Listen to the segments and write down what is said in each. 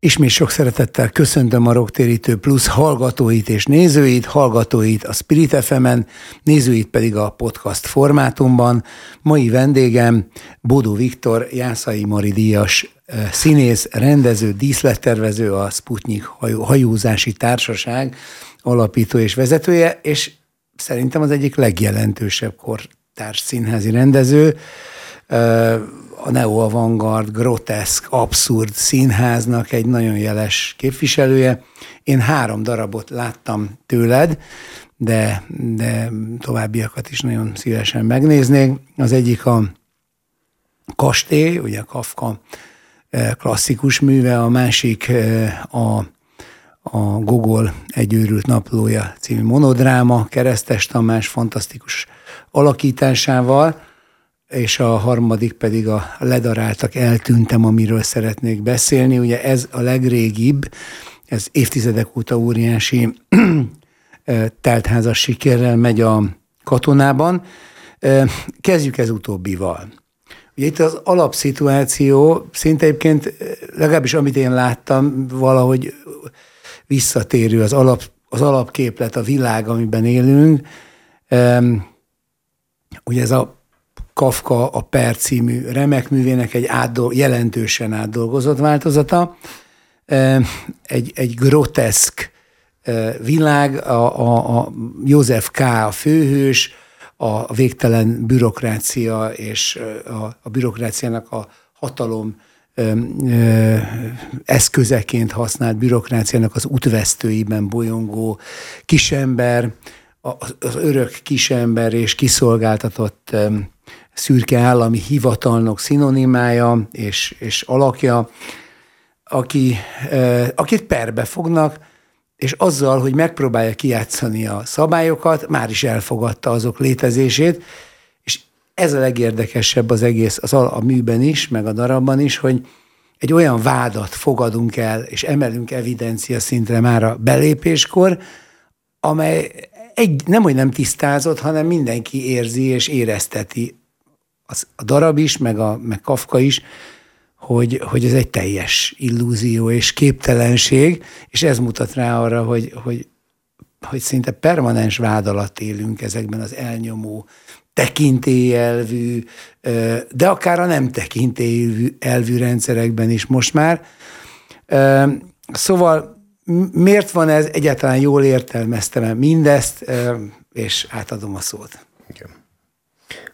Ismét sok szeretettel köszöntöm a Rocktérítő Plus hallgatóit és nézőit, hallgatóit a Spirit fm nézőit pedig a podcast formátumban. Mai vendégem Bodó Viktor, Jászai Mari Díjas eh, színész, rendező, díszlettervező, a Sputnik hajózási társaság alapító és vezetője, és szerintem az egyik legjelentősebb kortárs színházi rendező a neo-avantgard, groteszk, abszurd színháznak egy nagyon jeles képviselője. Én három darabot láttam tőled, de, de továbbiakat is nagyon szívesen megnéznék. Az egyik a Kastély, ugye Kafka eh, klasszikus műve, a másik a, a Gogol egy naplója című monodráma, Keresztes Tamás fantasztikus alakításával, és a harmadik pedig a ledaráltak, eltűntem, amiről szeretnék beszélni. Ugye ez a legrégibb, ez évtizedek óta óriási teltházas sikerrel megy a katonában. Kezdjük ez utóbbival. Ugye itt az alapszituáció szinte egyébként, legalábbis amit én láttam, valahogy visszatérő az, alap, az alapképlet, a világ, amiben élünk. Ugye ez a Kafka a Per című remek művének egy átdol, jelentősen átdolgozott változata. Egy, egy groteszk világ, a, a, a József K. a főhős, a végtelen bürokrácia és a, a bürokráciának a hatalom eszközeként használt bürokráciának az útvesztőiben bolyongó kisember, az örök kisember és kiszolgáltatott szürke állami hivatalnok szinonimája és, és alakja, aki, akit perbe fognak, és azzal, hogy megpróbálja kijátszani a szabályokat, már is elfogadta azok létezését, és ez a legérdekesebb az egész az a, a műben is, meg a darabban is, hogy egy olyan vádat fogadunk el, és emelünk evidencia szintre már a belépéskor, amely egy, nem, hogy nem tisztázott, hanem mindenki érzi és érezteti az, a darab is, meg, a, meg Kafka is, hogy, hogy ez egy teljes illúzió és képtelenség, és ez mutat rá arra, hogy, hogy, hogy szinte permanens vád alatt élünk ezekben az elnyomó, tekintélyelvű, de akár a nem tekintélyelvű rendszerekben is most már. Szóval miért van ez? Egyáltalán jól értelmeztem mindezt, és átadom a szót.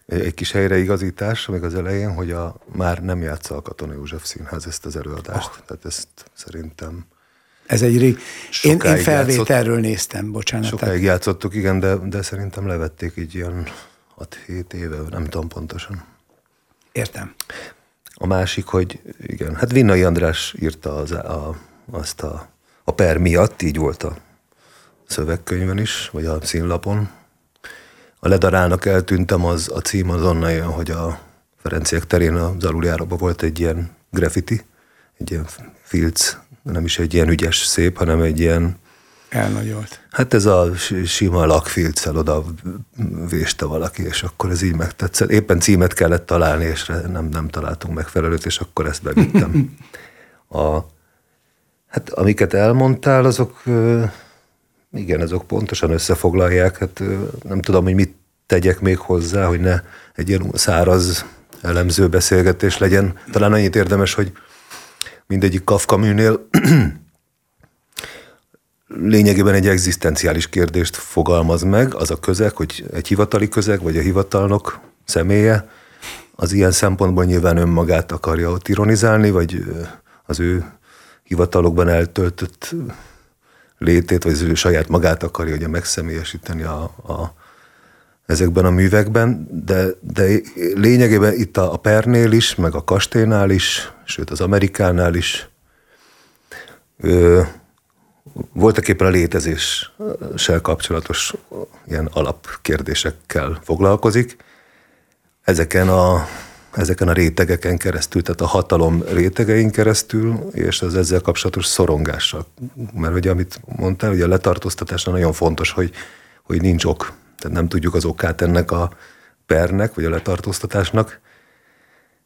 Egy kis helyreigazítás még az elején, hogy a, már nem játsza a Katona József Színház ezt az előadást. Oh. Tehát ezt szerintem ez egy rég... Én, én felvételről játszott, néztem, bocsánat. Sokáig tehát... játszottuk, igen, de, de szerintem levették így ilyen 6-7 éve, nem tudom pontosan. Értem. A másik, hogy igen, hát Vinnai András írta az, a, azt a, a per miatt, így volt a szövegkönyvön is, vagy a színlapon, a ledarálnak eltűntem, az a cím az onnan jön, hogy a Ferenciek terén az aluljáróban volt egy ilyen graffiti, egy ilyen filc, nem is egy ilyen ügyes szép, hanem egy ilyen Elnagyolt. Hát ez a sima lakfilccel oda véste valaki, és akkor ez így megtetszett. Éppen címet kellett találni, és nem, nem találtunk megfelelőt, és akkor ezt bevittem. A, hát amiket elmondtál, azok igen, azok pontosan összefoglalják. Hát nem tudom, hogy mit tegyek még hozzá, hogy ne egy ilyen száraz elemző beszélgetés legyen. Talán annyit érdemes, hogy mindegyik Kafka műnél lényegében egy egzisztenciális kérdést fogalmaz meg, az a közeg, hogy egy hivatali közeg, vagy a hivatalnok személye, az ilyen szempontból nyilván önmagát akarja ott ironizálni, vagy az ő hivatalokban eltöltött létét, vagy az ő saját magát akarja ugye megszemélyesíteni a, a, ezekben a művekben, de, de lényegében itt a, a Pernél is, meg a Kastélynál is, sőt az Amerikánál is ö, voltak éppen a létezéssel kapcsolatos ilyen alapkérdésekkel foglalkozik. Ezeken a ezeken a rétegeken keresztül, tehát a hatalom rétegein keresztül, és az ezzel kapcsolatos szorongással. Mert ugye, amit mondtál, ugye a letartóztatásnál nagyon fontos, hogy, hogy nincs ok. Tehát nem tudjuk az okát ennek a pernek, vagy a letartóztatásnak,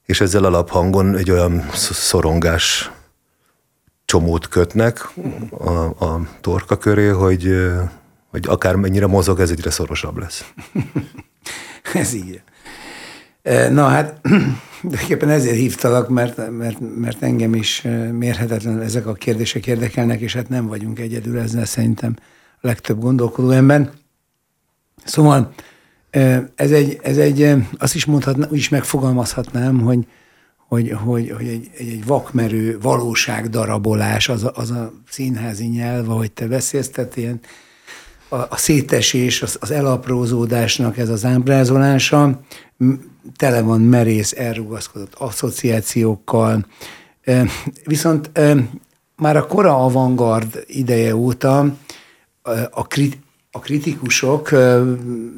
és ezzel alaphangon egy olyan szorongás csomót kötnek a, a torka köré, hogy, hogy akármennyire mozog, ez egyre szorosabb lesz. ez így. Na hát, tulajdonképpen ezért hívtalak, mert, mert, mert engem is mérhetetlenül ezek a kérdések érdekelnek, és hát nem vagyunk egyedül ezzel szerintem a legtöbb gondolkodó ember. Szóval ez egy, ez egy azt is mondhatnám, úgy is megfogalmazhatnám, hogy, hogy, hogy, hogy egy, egy, egy vakmerő valóságdarabolás, az a, az a színházi nyelv, ahogy te beszélsz, tehát ilyen a, a szétesés, az, az elaprózódásnak ez az ábrázolása, tele van merész, elrugaszkodott asszociációkkal, viszont már a kora avantgard ideje óta a, krit, a kritikusok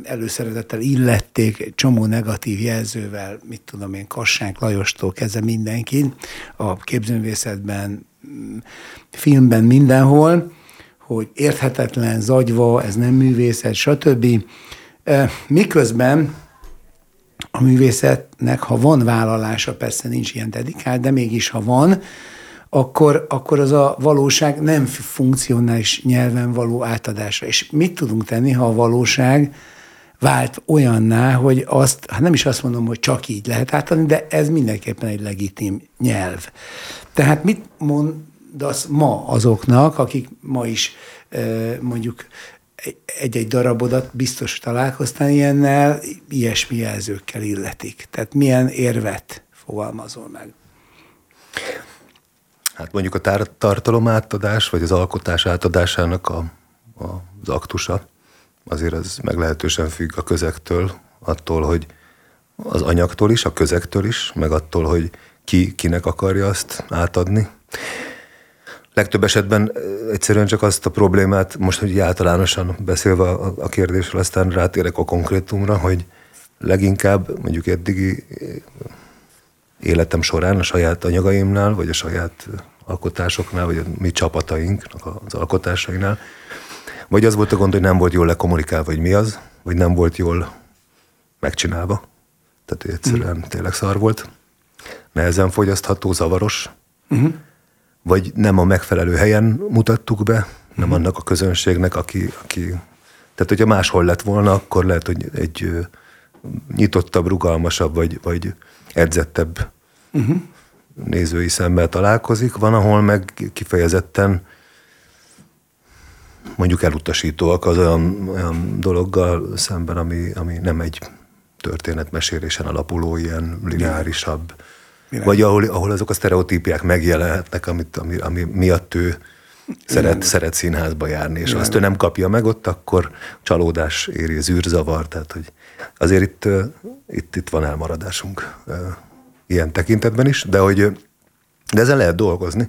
előszeretettel illették csomó negatív jelzővel, mit tudom én, Kassánk Lajostól kezdve mindenki, a képzőművészetben, filmben, mindenhol, hogy érthetetlen, zagyva, ez nem művészet, stb. Miközben a művészetnek, ha van vállalása, persze nincs ilyen dedikált, de mégis ha van, akkor, akkor az a valóság nem funkcionális nyelven való átadása. És mit tudunk tenni, ha a valóság vált olyanná, hogy azt, hát nem is azt mondom, hogy csak így lehet átadni, de ez mindenképpen egy legitim nyelv. Tehát mit mondasz ma azoknak, akik ma is mondjuk egy-egy darabodat biztos találkoztál ilyennel, ilyesmi jelzőkkel illetik. Tehát milyen érvet fogalmazol meg? Hát mondjuk a tar- tartalom átadás, vagy az alkotás átadásának a, a, az aktusa, azért az meglehetősen függ a közektől, attól, hogy az anyagtól is, a közektől is, meg attól, hogy ki kinek akarja azt átadni. Legtöbb esetben egyszerűen csak azt a problémát, most, hogy általánosan beszélve a, a kérdésről, aztán rátérek a konkrétumra, hogy leginkább mondjuk eddigi életem során a saját anyagaimnál, vagy a saját alkotásoknál, vagy a mi csapatainknak az alkotásainál, vagy az volt a gond, hogy nem volt jól lekommunikálva, hogy mi az, vagy nem volt jól megcsinálva. Tehát egyszerűen mm. tényleg szar volt. Nehezen fogyasztható, zavaros. Uh-huh. Vagy nem a megfelelő helyen mutattuk be, nem uh-huh. annak a közönségnek, aki, aki... Tehát, hogyha máshol lett volna, akkor lehet, hogy egy nyitottabb, rugalmasabb, vagy, vagy edzettebb uh-huh. nézői szemmel találkozik. Van, ahol meg kifejezetten mondjuk elutasítóak az olyan, olyan dologgal szemben, ami, ami nem egy történetmesélésen alapuló, ilyen lineárisabb. Minek? Vagy ahol, ahol azok a sztereotípiák megjelenhetnek, amit, ami, ami miatt ő szeret, szeret színházba járni, és Igen. azt ő nem kapja meg ott, akkor csalódás éri, zűrzavar, tehát hogy azért itt, itt, itt van elmaradásunk ilyen tekintetben is, de hogy de ezen lehet dolgozni.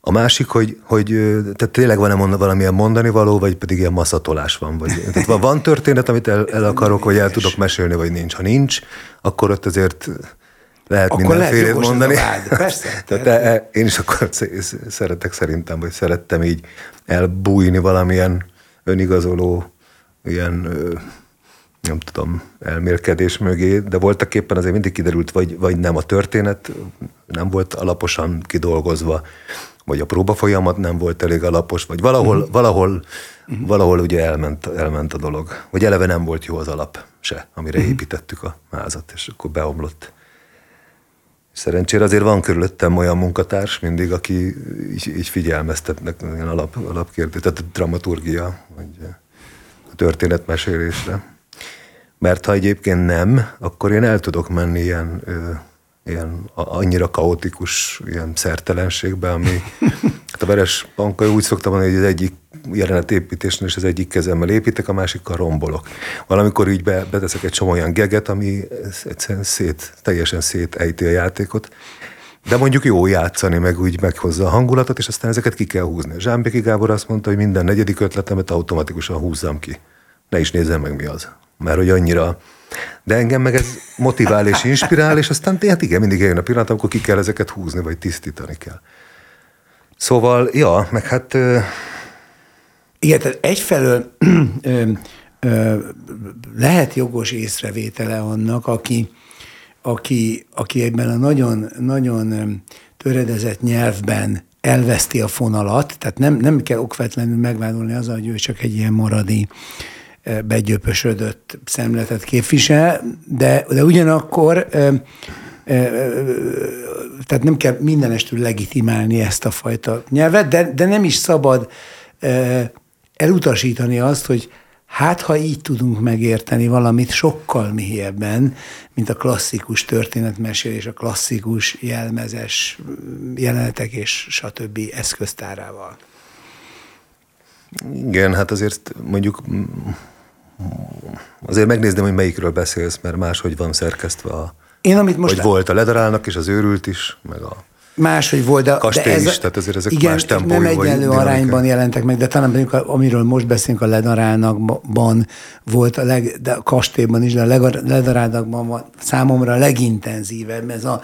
A másik, hogy, hogy tehát tényleg van-e mond, valamilyen mondani való, vagy pedig ilyen masszatolás van. Vagy, tehát van, van történet, amit el, el akarok, vagy el tudok mesélni, vagy nincs. Ha nincs, akkor ott azért lehet akkor mindenfélét mondani. Vád, persze. Tehát e, e, én is akkor szeretek szerintem, vagy szerettem így elbújni valamilyen önigazoló, ilyen nem tudom, elmélkedés mögé, de voltak éppen azért mindig kiderült, vagy, vagy nem a történet, nem volt alaposan kidolgozva, vagy a próba folyamat nem volt elég alapos, vagy valahol, uh-huh. valahol, uh-huh. valahol ugye elment, elment a dolog. Vagy eleve nem volt jó az alap se, amire uh-huh. építettük a házat, és akkor beomlott. Szerencsére azért van körülöttem olyan munkatárs mindig, aki így, így figyelmeztetnek ilyen alap, alapkérdés, tehát dramaturgia, vagy a történetmesélésre. Mert ha egyébként nem, akkor én el tudok menni ilyen, ö, ilyen annyira kaotikus ilyen szertelenségbe, ami hát a Veres Panka úgy szoktam mondani, hogy az egyik jelenetépítésnél és az egyik kezemmel építek, a másikkal rombolok. Valamikor így be, beteszek egy csomó olyan geget, ami egyszerűen szét, teljesen szétejti a játékot, de mondjuk jó játszani, meg úgy meghozza a hangulatot, és aztán ezeket ki kell húzni. Zsámbéki Gábor azt mondta, hogy minden negyedik ötletemet automatikusan húzzam ki. Ne is nézzem meg, mi az mert hogy annyira... De engem meg ez motivál és inspirál, és aztán hát igen, mindig eljön a pillanat, amikor ki kell ezeket húzni, vagy tisztítani kell. Szóval, ja, meg hát... Igen, tehát egyfelől ö, ö, lehet jogos észrevétele annak, aki, aki, aki ebben a nagyon, nagyon töredezett nyelvben elveszti a fonalat, tehát nem, nem kell okvetlenül megvádolni azzal, hogy ő csak egy ilyen maradi begyöpösödött szemletet képvisel, de, de ugyanakkor tehát nem kell mindenestül legitimálni ezt a fajta nyelvet, de, de nem is szabad elutasítani azt, hogy hát ha így tudunk megérteni valamit sokkal mélyebben, mint a klasszikus történetmesélés, a klasszikus jelmezes jelenetek és stb. eszköztárával. Igen, hát azért mondjuk azért megnézném, hogy melyikről beszélsz, mert máshogy van szerkesztve a... Én, amit most... Hogy volt a ledarálnak és az őrült is, meg a máshogy volt, de, kastély de ez, is, tehát azért ezek igen, más tempói. nem egyenlő arányban jelentek meg, de talán mondjuk, amiről most beszélünk, a ledarálnakban volt a leg, de a kastélyban is, de a ledarálnakban van számomra a legintenzívebb ez a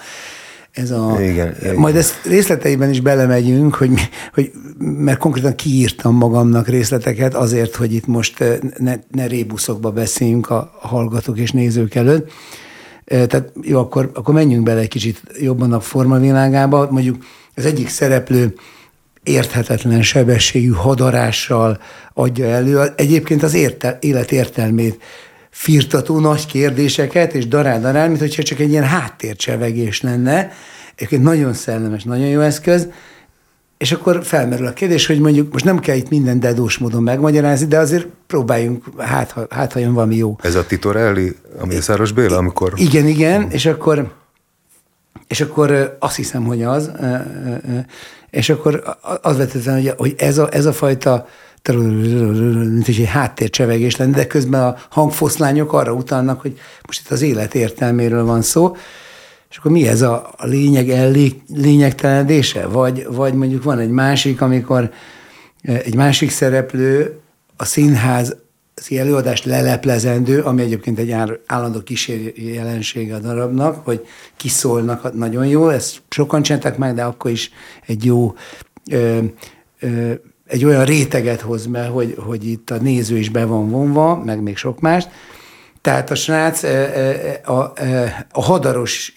ez a, igen, igen. Majd ezt részleteiben is belemegyünk, hogy, hogy, mert konkrétan kiírtam magamnak részleteket azért, hogy itt most ne, ne rébuszokba beszéljünk a hallgatók és nézők előtt. Tehát jó, akkor, akkor menjünk bele egy kicsit jobban a formavilágába. Mondjuk az egyik szereplő érthetetlen sebességű hadarással adja elő. Egyébként az érte, élet értelmét firtató nagy kérdéseket, és darál-darál, mint hogyha csak egy ilyen háttércsevegés lenne. Egyébként nagyon szellemes, nagyon jó eszköz, és akkor felmerül a kérdés, hogy mondjuk most nem kell itt minden dedós módon megmagyarázni, de azért próbáljunk, hát, hát ha jön valami jó. Ez a Titorelli, a Mészáros Béla, amikor... Igen, igen, és akkor, és akkor azt hiszem, hogy az, és akkor az vetetlen, hogy, hogy ez, a, ez a fajta mint egy háttércsevegés lenne, de közben a hangfoszlányok arra utalnak, hogy most itt az élet értelméről van szó, és akkor mi ez a, a lényeg ellé, lényegtelenedése? Vagy, vagy mondjuk van egy másik, amikor egy másik szereplő a színház az előadást leleplezendő, ami egyébként egy állandó kísérő jelensége a darabnak, hogy kiszólnak nagyon jó, ezt sokan csináltak meg, de akkor is egy jó ö, ö, egy olyan réteget hoz be, hogy, hogy itt a néző is be van vonva, meg még sok más. Tehát a srác a, a, a hadaros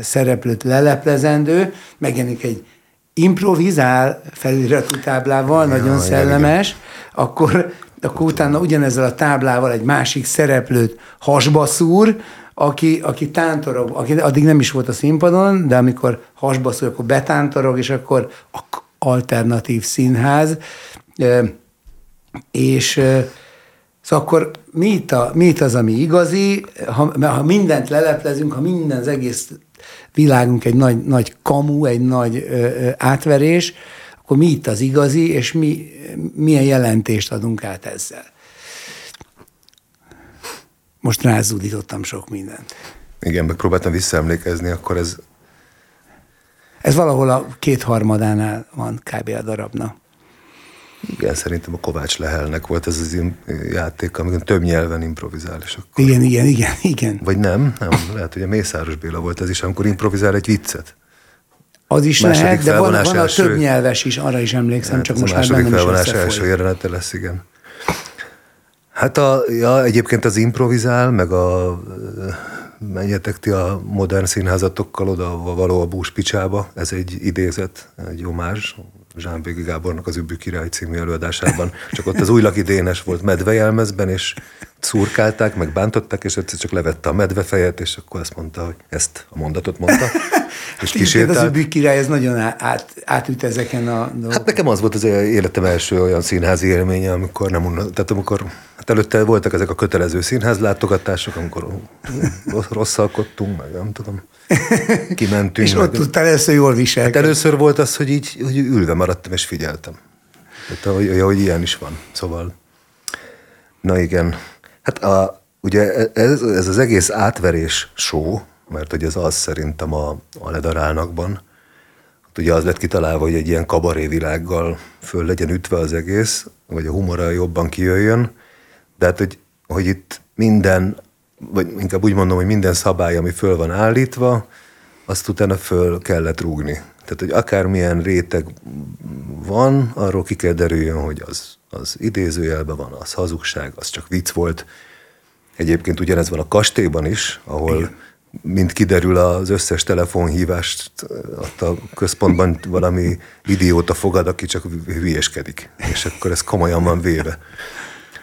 szereplőt leleplezendő, megjelenik egy improvizál feliratú táblával, ja, nagyon szellemes, igen. akkor, akkor utána ugyanezzel a táblával egy másik szereplőt hasba szúr, aki, aki tántorog, aki addig nem is volt a színpadon, de amikor hasba szúr, akkor betántorog, és akkor alternatív színház, és Szóval akkor mi itt, a, mi itt az, ami igazi, ha, ha mindent leleplezünk, ha minden az egész világunk egy nagy, nagy kamu, egy nagy ö, ö, átverés, akkor mi itt az igazi, és mi, milyen jelentést adunk át ezzel. Most rázúdítottam sok mindent. Igen, megpróbáltam visszaemlékezni, akkor ez... Ez valahol a kétharmadánál van kb. a darabnak. Igen, szerintem a Kovács Lehelnek volt ez az játék, amikor több nyelven improvizál. És akkor... Igen, igen, igen, igen. Vagy nem, nem, lehet, hogy a Mészáros Béla volt ez is, amikor improvizál egy viccet. Az is Második lehet, de van, van a több nyelves is, arra is emlékszem, hát, csak most már bennem felvonás is első jelenete lesz, igen. Hát a, ja, egyébként az improvizál, meg a menjetek ti a modern színházatokkal oda való a búspicsába, ez egy idézet, egy omázs, Zsán Végi Gábornak az Übbő Király című előadásában. Csak ott az új Dénes volt medvejelmezben, és szurkálták, meg bántották, és egyszer csak levette a medvefejet, és akkor azt mondta, hogy ezt a mondatot mondta. És kísérte. Az Übbő Király, ez nagyon át, átüt ezeken a dolgok. Hát nekem az volt az életem első olyan színházi élménye, amikor nem unna, tehát amikor hát előtte voltak ezek a kötelező színház látogatások, amikor rosszalkodtunk, meg nem tudom. Kimentünk. és ott tudtál először jól viselkedni. Hát először volt az, hogy így hogy ülve maradtam és figyeltem. Tehát, hogy, hogy ilyen is van. Szóval, na igen. Hát a, ugye ez, ez az egész átverés show, mert hogy ez az szerintem a, a ledarálnakban, hát ugye az lett kitalálva, hogy egy ilyen kabaré világgal föl legyen ütve az egész, vagy a humora jobban kijöjjön, de hát, hogy, hogy itt minden vagy inkább úgy mondom, hogy minden szabály, ami föl van állítva, azt utána föl kellett rúgni. Tehát, hogy akármilyen réteg van, arról ki kell derüljön, hogy az, az idézőjelben van, az hazugság, az csak vicc volt. Egyébként ugyanez van a kastélyban is, ahol Igen. mint kiderül az összes telefonhívást, ott a központban valami idióta fogad, aki csak hülyeskedik, és akkor ez komolyan van véve.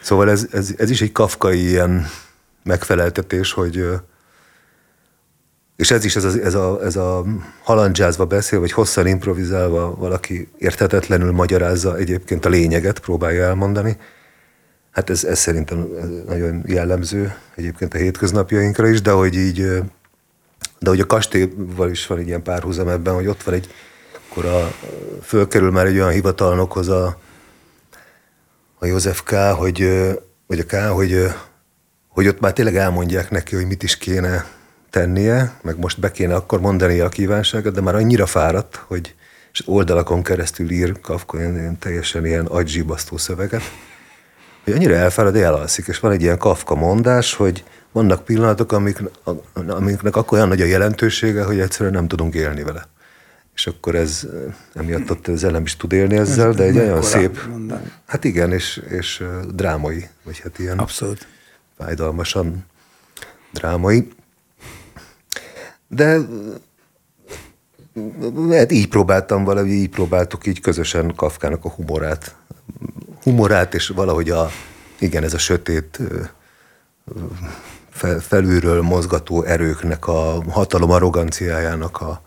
Szóval ez, ez, ez is egy kafkai ilyen megfeleltetés, hogy és ez is ez a, ez a, ez a halandzsázva beszél, vagy hosszan improvizálva valaki érthetetlenül magyarázza egyébként a lényeget, próbálja elmondani. Hát ez, ez szerintem nagyon jellemző egyébként a hétköznapjainkra is, de hogy így, de hogy a kastélyval is van egy ilyen párhuzam ebben, hogy ott van egy, akkor a, fölkerül már egy olyan hivatalnokhoz a, a József K., hogy, vagy a K., hogy, hogy ott már tényleg elmondják neki, hogy mit is kéne tennie, meg most be kéne akkor mondani a kívánságot, de már annyira fáradt, hogy és oldalakon keresztül ír Kafka ilyen, ilyen teljesen ilyen agygibasztó szöveget, hogy annyira elfárad, elalszik, és van egy ilyen Kafka mondás, hogy vannak pillanatok, amik, amiknek akkor olyan nagy a jelentősége, hogy egyszerűen nem tudunk élni vele. És akkor ez, emiatt ott az elem is tud élni ezzel, ez de egy olyan szép, mondani. hát igen, és, és drámai, vagy hát ilyen Abszolút. Fájdalmasan drámai. De hát így próbáltam valahogy, így próbáltuk így közösen Kafkának a humorát. Humorát, és valahogy a, igen, ez a sötét felülről mozgató erőknek, a hatalom arroganciájának a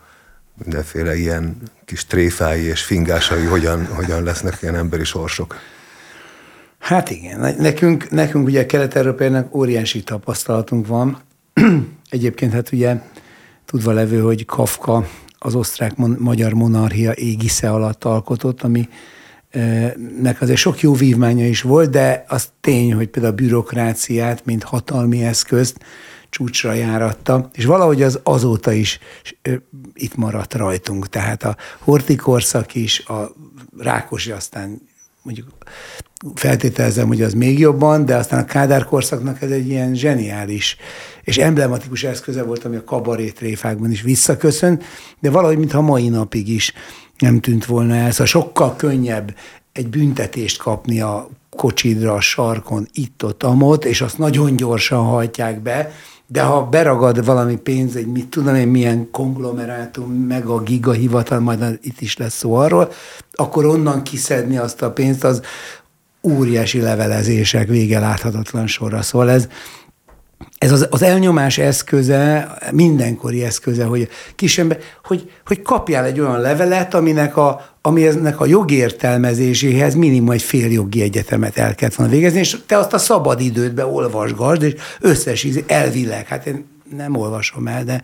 mindenféle ilyen kis tréfái és fingásai hogyan, hogyan lesznek ilyen emberi sorsok. Hát igen, nekünk, nekünk ugye kelet-európainak óriási tapasztalatunk van. Egyébként hát ugye tudva levő, hogy Kafka az osztrák-magyar monarchia égisze alatt alkotott, ami nek azért sok jó vívmánya is volt, de az tény, hogy például a bürokráciát, mint hatalmi eszközt csúcsra járatta, és valahogy az azóta is itt maradt rajtunk. Tehát a hortikorszak is, a Rákosi aztán mondjuk feltételezem, hogy az még jobban, de aztán a Kádár korszaknak ez egy ilyen zseniális és emblematikus eszköze volt, ami a kabarét tréfákban is visszaköszön, de valahogy, mintha mai napig is nem tűnt volna el. Szóval sokkal könnyebb egy büntetést kapni a kocsidra, a sarkon, itt-ott, amott, és azt nagyon gyorsan hajtják be, de ha beragad valami pénz, egy mit tudom én, milyen konglomerátum, meg a gigahivatal, majd itt is lesz szó arról, akkor onnan kiszedni azt a pénzt, az óriási levelezések vége láthatatlan sorra. Szóval ez, ez az, az elnyomás eszköze, mindenkori eszköze, hogy kisember, hogy, hogy kapjál egy olyan levelet, aminek a, ami eznek a jogértelmezéséhez minimum egy fél jogi egyetemet el kellett volna végezni, és te azt a szabad idődbe olvasgasd, és összes elvileg, hát én nem olvasom el, de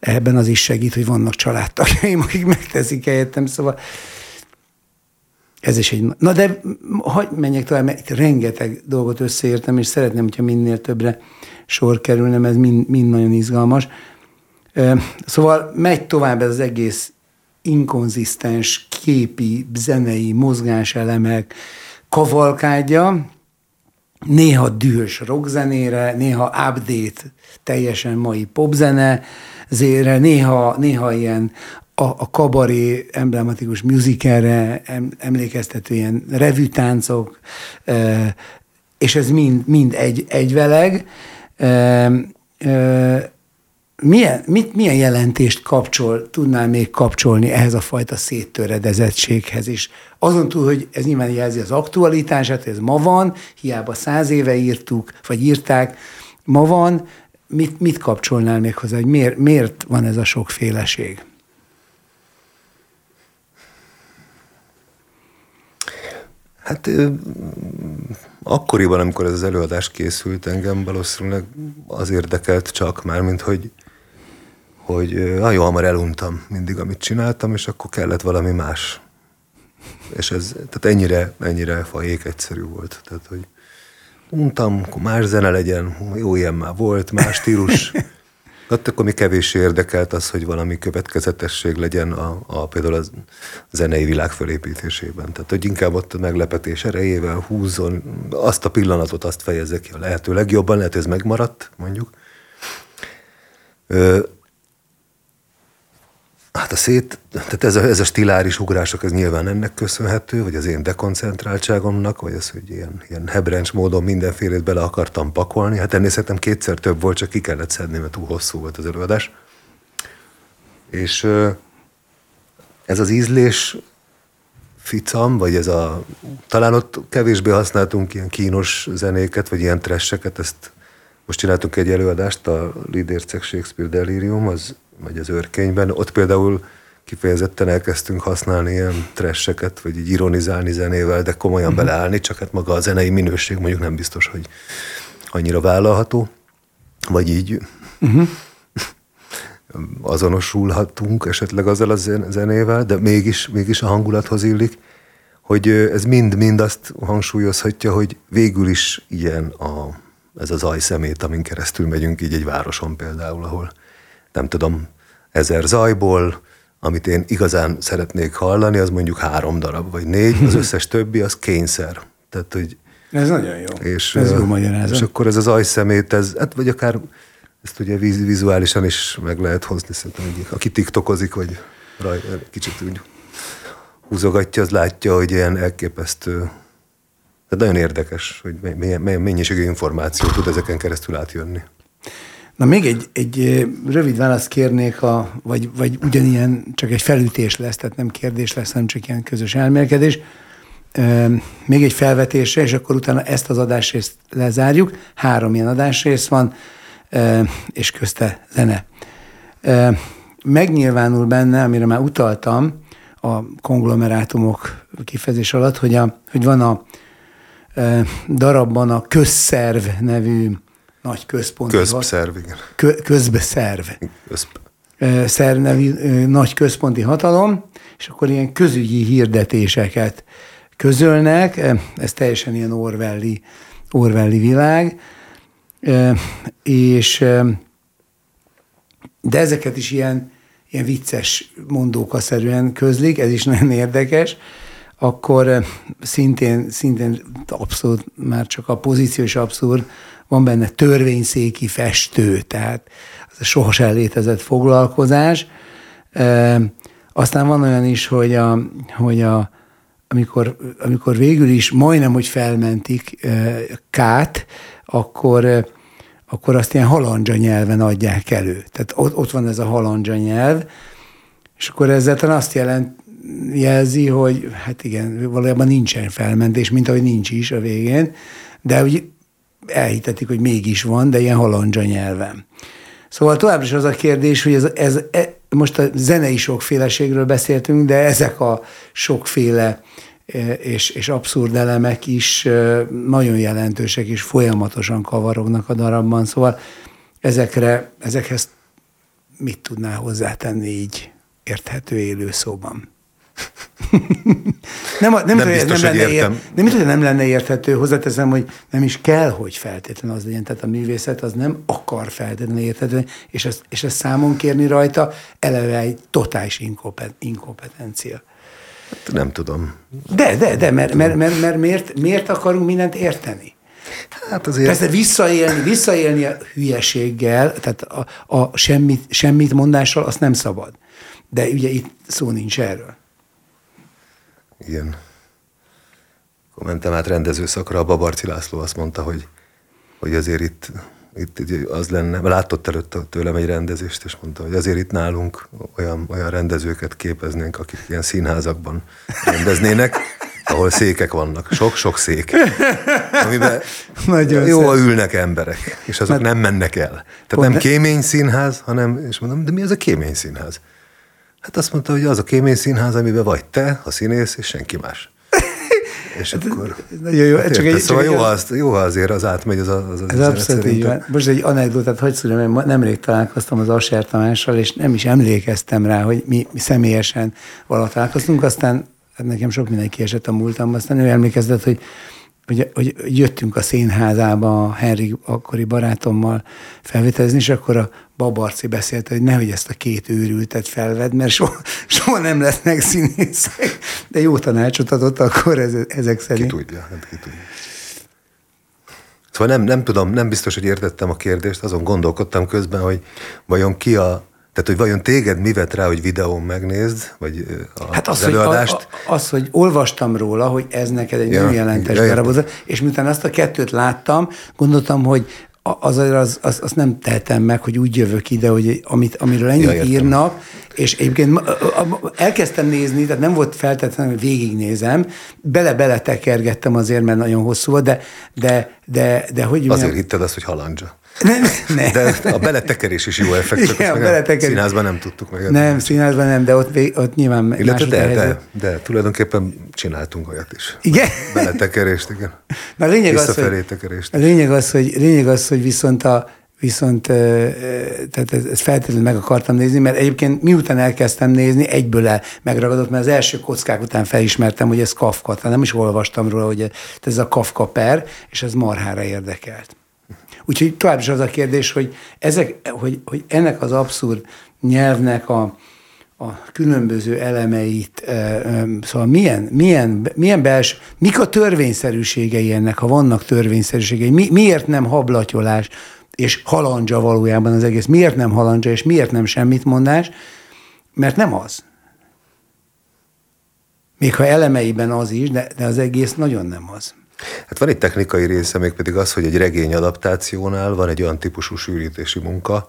ebben az is segít, hogy vannak családtagjaim, akik megteszik helyettem, szóval ez is egy... Na de hagyd menjek tovább, mert itt rengeteg dolgot összeértem, és szeretném, hogyha minél többre sor kerülne, mert ez mind, mind nagyon izgalmas. Szóval megy tovább ez az egész inkonzisztens képi, zenei mozgáselemek kavalkádja, néha dühös rockzenére, néha update, teljesen mai popzene, zére, néha, néha ilyen a, a kabaré emblematikus musicalre emlékeztető ilyen revűtáncok, és ez mind, mind egy, egyveleg. Milyen, mit, milyen jelentést kapcsol, tudnál még kapcsolni ehhez a fajta széttöredezettséghez is? Azon túl, hogy ez nyilván jelzi az aktualitását, ez ma van, hiába száz éve írtuk, vagy írták, ma van, mit, mit kapcsolnál még hozzá, hogy miért, miért van ez a sokféleség? Hát akkoriban, amikor ez az előadás készült, engem valószínűleg az érdekelt csak már, mint hogy, hogy nagyon hamar eluntam mindig, amit csináltam, és akkor kellett valami más. És ez, tehát ennyire, ennyire fajék egyszerű volt. Tehát, hogy untam, akkor más zene legyen, jó ilyen már volt, más stílus. Hát akkor mi kevés érdekelt az, hogy valami következetesség legyen a, a például a zenei világ fölépítésében. Tehát, hogy inkább ott meglepetés erejével húzzon, azt a pillanatot azt fejezze ki a lehető legjobban, lehet, hogy ez megmaradt, mondjuk. Ö, szét, tehát ez a, ez a stiláris ugrások, ez nyilván ennek köszönhető, vagy az én dekoncentráltságomnak, vagy az, hogy ilyen, ilyen hebrencs módon mindenfélét bele akartam pakolni. Hát ennél szerintem kétszer több volt, csak ki kellett szedni, mert túl hosszú volt az előadás. És ez az ízlés ficam, vagy ez a, talán ott kevésbé használtunk ilyen kínos zenéket, vagy ilyen tresseket, ezt most csináltunk egy előadást, a Lidércek Shakespeare Delirium, az, vagy az őrkényben, ott például kifejezetten elkezdtünk használni ilyen tresseket, vagy így ironizálni zenével, de komolyan uh-huh. beleállni, csak hát maga a zenei minőség mondjuk nem biztos, hogy annyira vállalható, vagy így uh-huh. azonosulhatunk esetleg azzal a zenével, de mégis, mégis a hangulathoz illik, hogy ez mind-mind azt hangsúlyozhatja, hogy végül is ilyen a, ez az ajszemét, amin keresztül megyünk így egy városon például, ahol nem tudom, ezer zajból, amit én igazán szeretnék hallani, az mondjuk három darab, vagy négy, az összes többi az kényszer. Tehát, hogy ez nagyon jó. És, ez jó magyarázat. És akkor ez az ajszemét, ez, hát vagy akár ezt ugye vizuálisan is meg lehet hozni, szerintem, hogy aki tiktokozik, vagy raj, kicsit úgy húzogatja, az látja, hogy ilyen elképesztő, de nagyon érdekes, hogy milyen mennyiségű információ tud ezeken keresztül átjönni. Na még egy, egy rövid választ kérnék, a, vagy, vagy ugyanilyen, csak egy felütés lesz, tehát nem kérdés lesz, hanem csak ilyen közös elmélkedés. Még egy felvetésre, és akkor utána ezt az adásrészt lezárjuk. Három ilyen adásrész van és közte zene. Megnyilvánul benne, amire már utaltam a konglomerátumok kifejezés alatt, hogy, a, hogy van a darabban a közszerv nevű nagy központi... Közszerv, igen. Kö, közbeszerv. Közbe. Szerv nevű nagy központi hatalom, és akkor ilyen közügyi hirdetéseket közölnek, ez teljesen ilyen orwelli, orwelli világ, és de ezeket is ilyen, ilyen vicces mondókaszerűen közlik, ez is nagyon érdekes, akkor szintén, szintén abszolút már csak a pozíció is abszurd, van benne törvényszéki festő, tehát az a sohasem létezett foglalkozás. Aztán van olyan is, hogy, a, hogy a, amikor, amikor végül is majdnem, hogy felmentik Kát, akkor, akkor azt ilyen halandzsa nyelven adják elő. Tehát ott, ott van ez a halandzsa nyelv, és akkor ezzel talán azt jelent, jelzi, hogy hát igen, valójában nincsen felmentés, mint ahogy nincs is a végén, de úgy elhitetik, hogy mégis van, de ilyen halandzsa nyelven. Szóval továbbra is az a kérdés, hogy ez, ez, ez most a zenei sokféleségről beszéltünk, de ezek a sokféle és, és abszurd elemek is nagyon jelentősek, és folyamatosan kavarognak a darabban. Szóval ezekre, ezekhez mit tudnál hozzátenni így érthető élő szóban? Nem, nem, nem, biztos, nem, lenne értem. Ér, nem, hogy nem lenne érthető, hozzáteszem, hogy nem is kell, hogy feltétlenül az legyen. Tehát a művészet az nem akar feltétlenül érthető, és ezt, és ezt számon kérni rajta eleve egy totális inkompetencia. Hát nem tudom. De, de, de, mert, mert, mert, mert miért, miért akarunk mindent érteni? Hát azért... Persze visszaélni, visszaélni a hülyeséggel, tehát a, a semmit, semmit mondással, azt nem szabad. De ugye itt szó nincs erről. Igen. Akkor mentem át rendezőszakra, a Babarci László azt mondta, hogy, hogy azért itt itt, itt az lenne, látott előtt tőlem egy rendezést, és mondta, hogy azért itt nálunk olyan, olyan rendezőket képeznénk, akik ilyen színházakban rendeznének, ahol székek vannak, sok-sok szék, amiben Nagyon jól ülnek emberek, és azok Mert nem mennek el. Tehát nem kémény színház, hanem, és mondom, de mi az a kémény színház? Hát azt mondta, hogy az a kémény színház, amiben vagy te, a színész, és senki más. És hát, akkor... Nagyon jó. Hát csak egy, szóval csak jó, az, jó, azért az átmegy az az, az Ez abszolút így van. Most egy anekdotát hogy szülöm, mert nemrég találkoztam az Aser Tamással, és nem is emlékeztem rá, hogy mi, mi személyesen valaha találkoztunk, aztán hát nekem sok mindenki esett a múltamban, aztán ő emlékezett, hogy hogy, hogy jöttünk a színházába a Henry akkori barátommal felvételezni, és akkor a Babarci beszélt, hogy nehogy ezt a két őrültet felved, mert soha, soha nem lesznek színészek. De jó tanácsot adott akkor ez, ezek szerint. Ki tudja, hát ki tudja. Szóval nem, nem tudom, nem biztos, hogy értettem a kérdést, azon gondolkodtam közben, hogy vajon ki a, Tehát, hogy vajon téged mi vett rá, hogy videón megnézd, vagy a, hát az, az előadást? Hogy, a, az, hogy olvastam róla, hogy ez neked egy ja, önjelentes ja, darabot, és miután azt a kettőt láttam, gondoltam, hogy az, az, az, az nem tehetem meg, hogy úgy jövök ide, hogy amit, amiről ennyit ja, írnak, és egyébként elkezdtem nézni, tehát nem volt feltétlenül, hogy végignézem, bele-bele tekergettem azért, mert nagyon hosszú volt, de, de, de, de hogy... Azért mondjam, hitted azt, hogy halandzsa. Nem, nem. De a beletekerés is jó effekt, Igen, a beletekerés. színházban nem tudtuk meg. Nem, színházban nem, de ott, ott nyilván Illetve de, de, de, de, tulajdonképpen csináltunk olyat is. Igen? Beletekerést, igen. Na, a lényeg az, hogy, tekerést. A lényeg az, hogy, lényeg az, hogy viszont a, viszont tehát ezt feltétlenül meg akartam nézni, mert egyébként miután elkezdtem nézni, egyből el megragadott, mert az első kockák után felismertem, hogy ez Kafka, tehát nem is olvastam róla, hogy ez a Kafka per, és ez marhára érdekelt. Úgyhogy tovább is az a kérdés, hogy, ezek, hogy, hogy ennek az abszurd nyelvnek a, a különböző elemeit, szóval milyen, milyen, milyen belső, mik a törvényszerűségei ennek, ha vannak törvényszerűségei, mi, miért nem hablatyolás és halandzsa valójában az egész, miért nem halandzsa és miért nem semmit mondás, mert nem az. Még ha elemeiben az is, de, de az egész nagyon nem az. Hát van egy technikai része, még pedig az, hogy egy regény adaptációnál van egy olyan típusú sűrítési munka,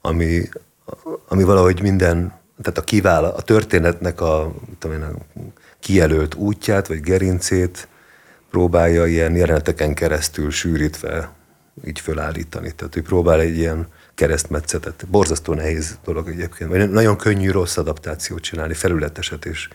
ami, ami valahogy minden, tehát a kivál, a történetnek a, tudom én, a kijelölt útját, vagy gerincét próbálja ilyen jeleneteken keresztül sűrítve így fölállítani. Tehát, hogy próbál egy ilyen keresztmetszetet. Borzasztó nehéz dolog egyébként. Vagy nagyon könnyű rossz adaptációt csinálni, felületeset és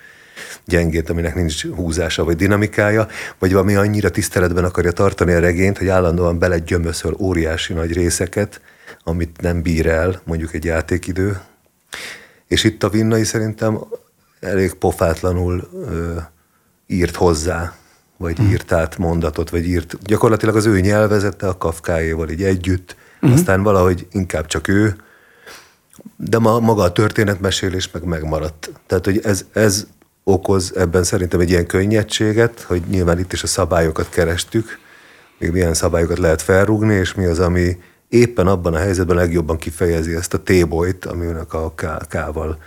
gyengét, aminek nincs húzása vagy dinamikája, vagy valami annyira tiszteletben akarja tartani a regényt, hogy állandóan belegyömöszöl óriási nagy részeket, amit nem bír el mondjuk egy játékidő. És itt a Vinnai szerintem elég pofátlanul ö, írt hozzá, vagy hmm. írt át mondatot, vagy írt gyakorlatilag az ő nyelvezette a Kafkáéval így együtt, hmm. aztán valahogy inkább csak ő, de ma, maga a történetmesélés meg megmaradt. Tehát, hogy ez, ez okoz ebben szerintem egy ilyen könnyedséget, hogy nyilván itt is a szabályokat kerestük, még milyen szabályokat lehet felrúgni, és mi az, ami éppen abban a helyzetben legjobban kifejezi ezt a tébolyt, aminek a K-val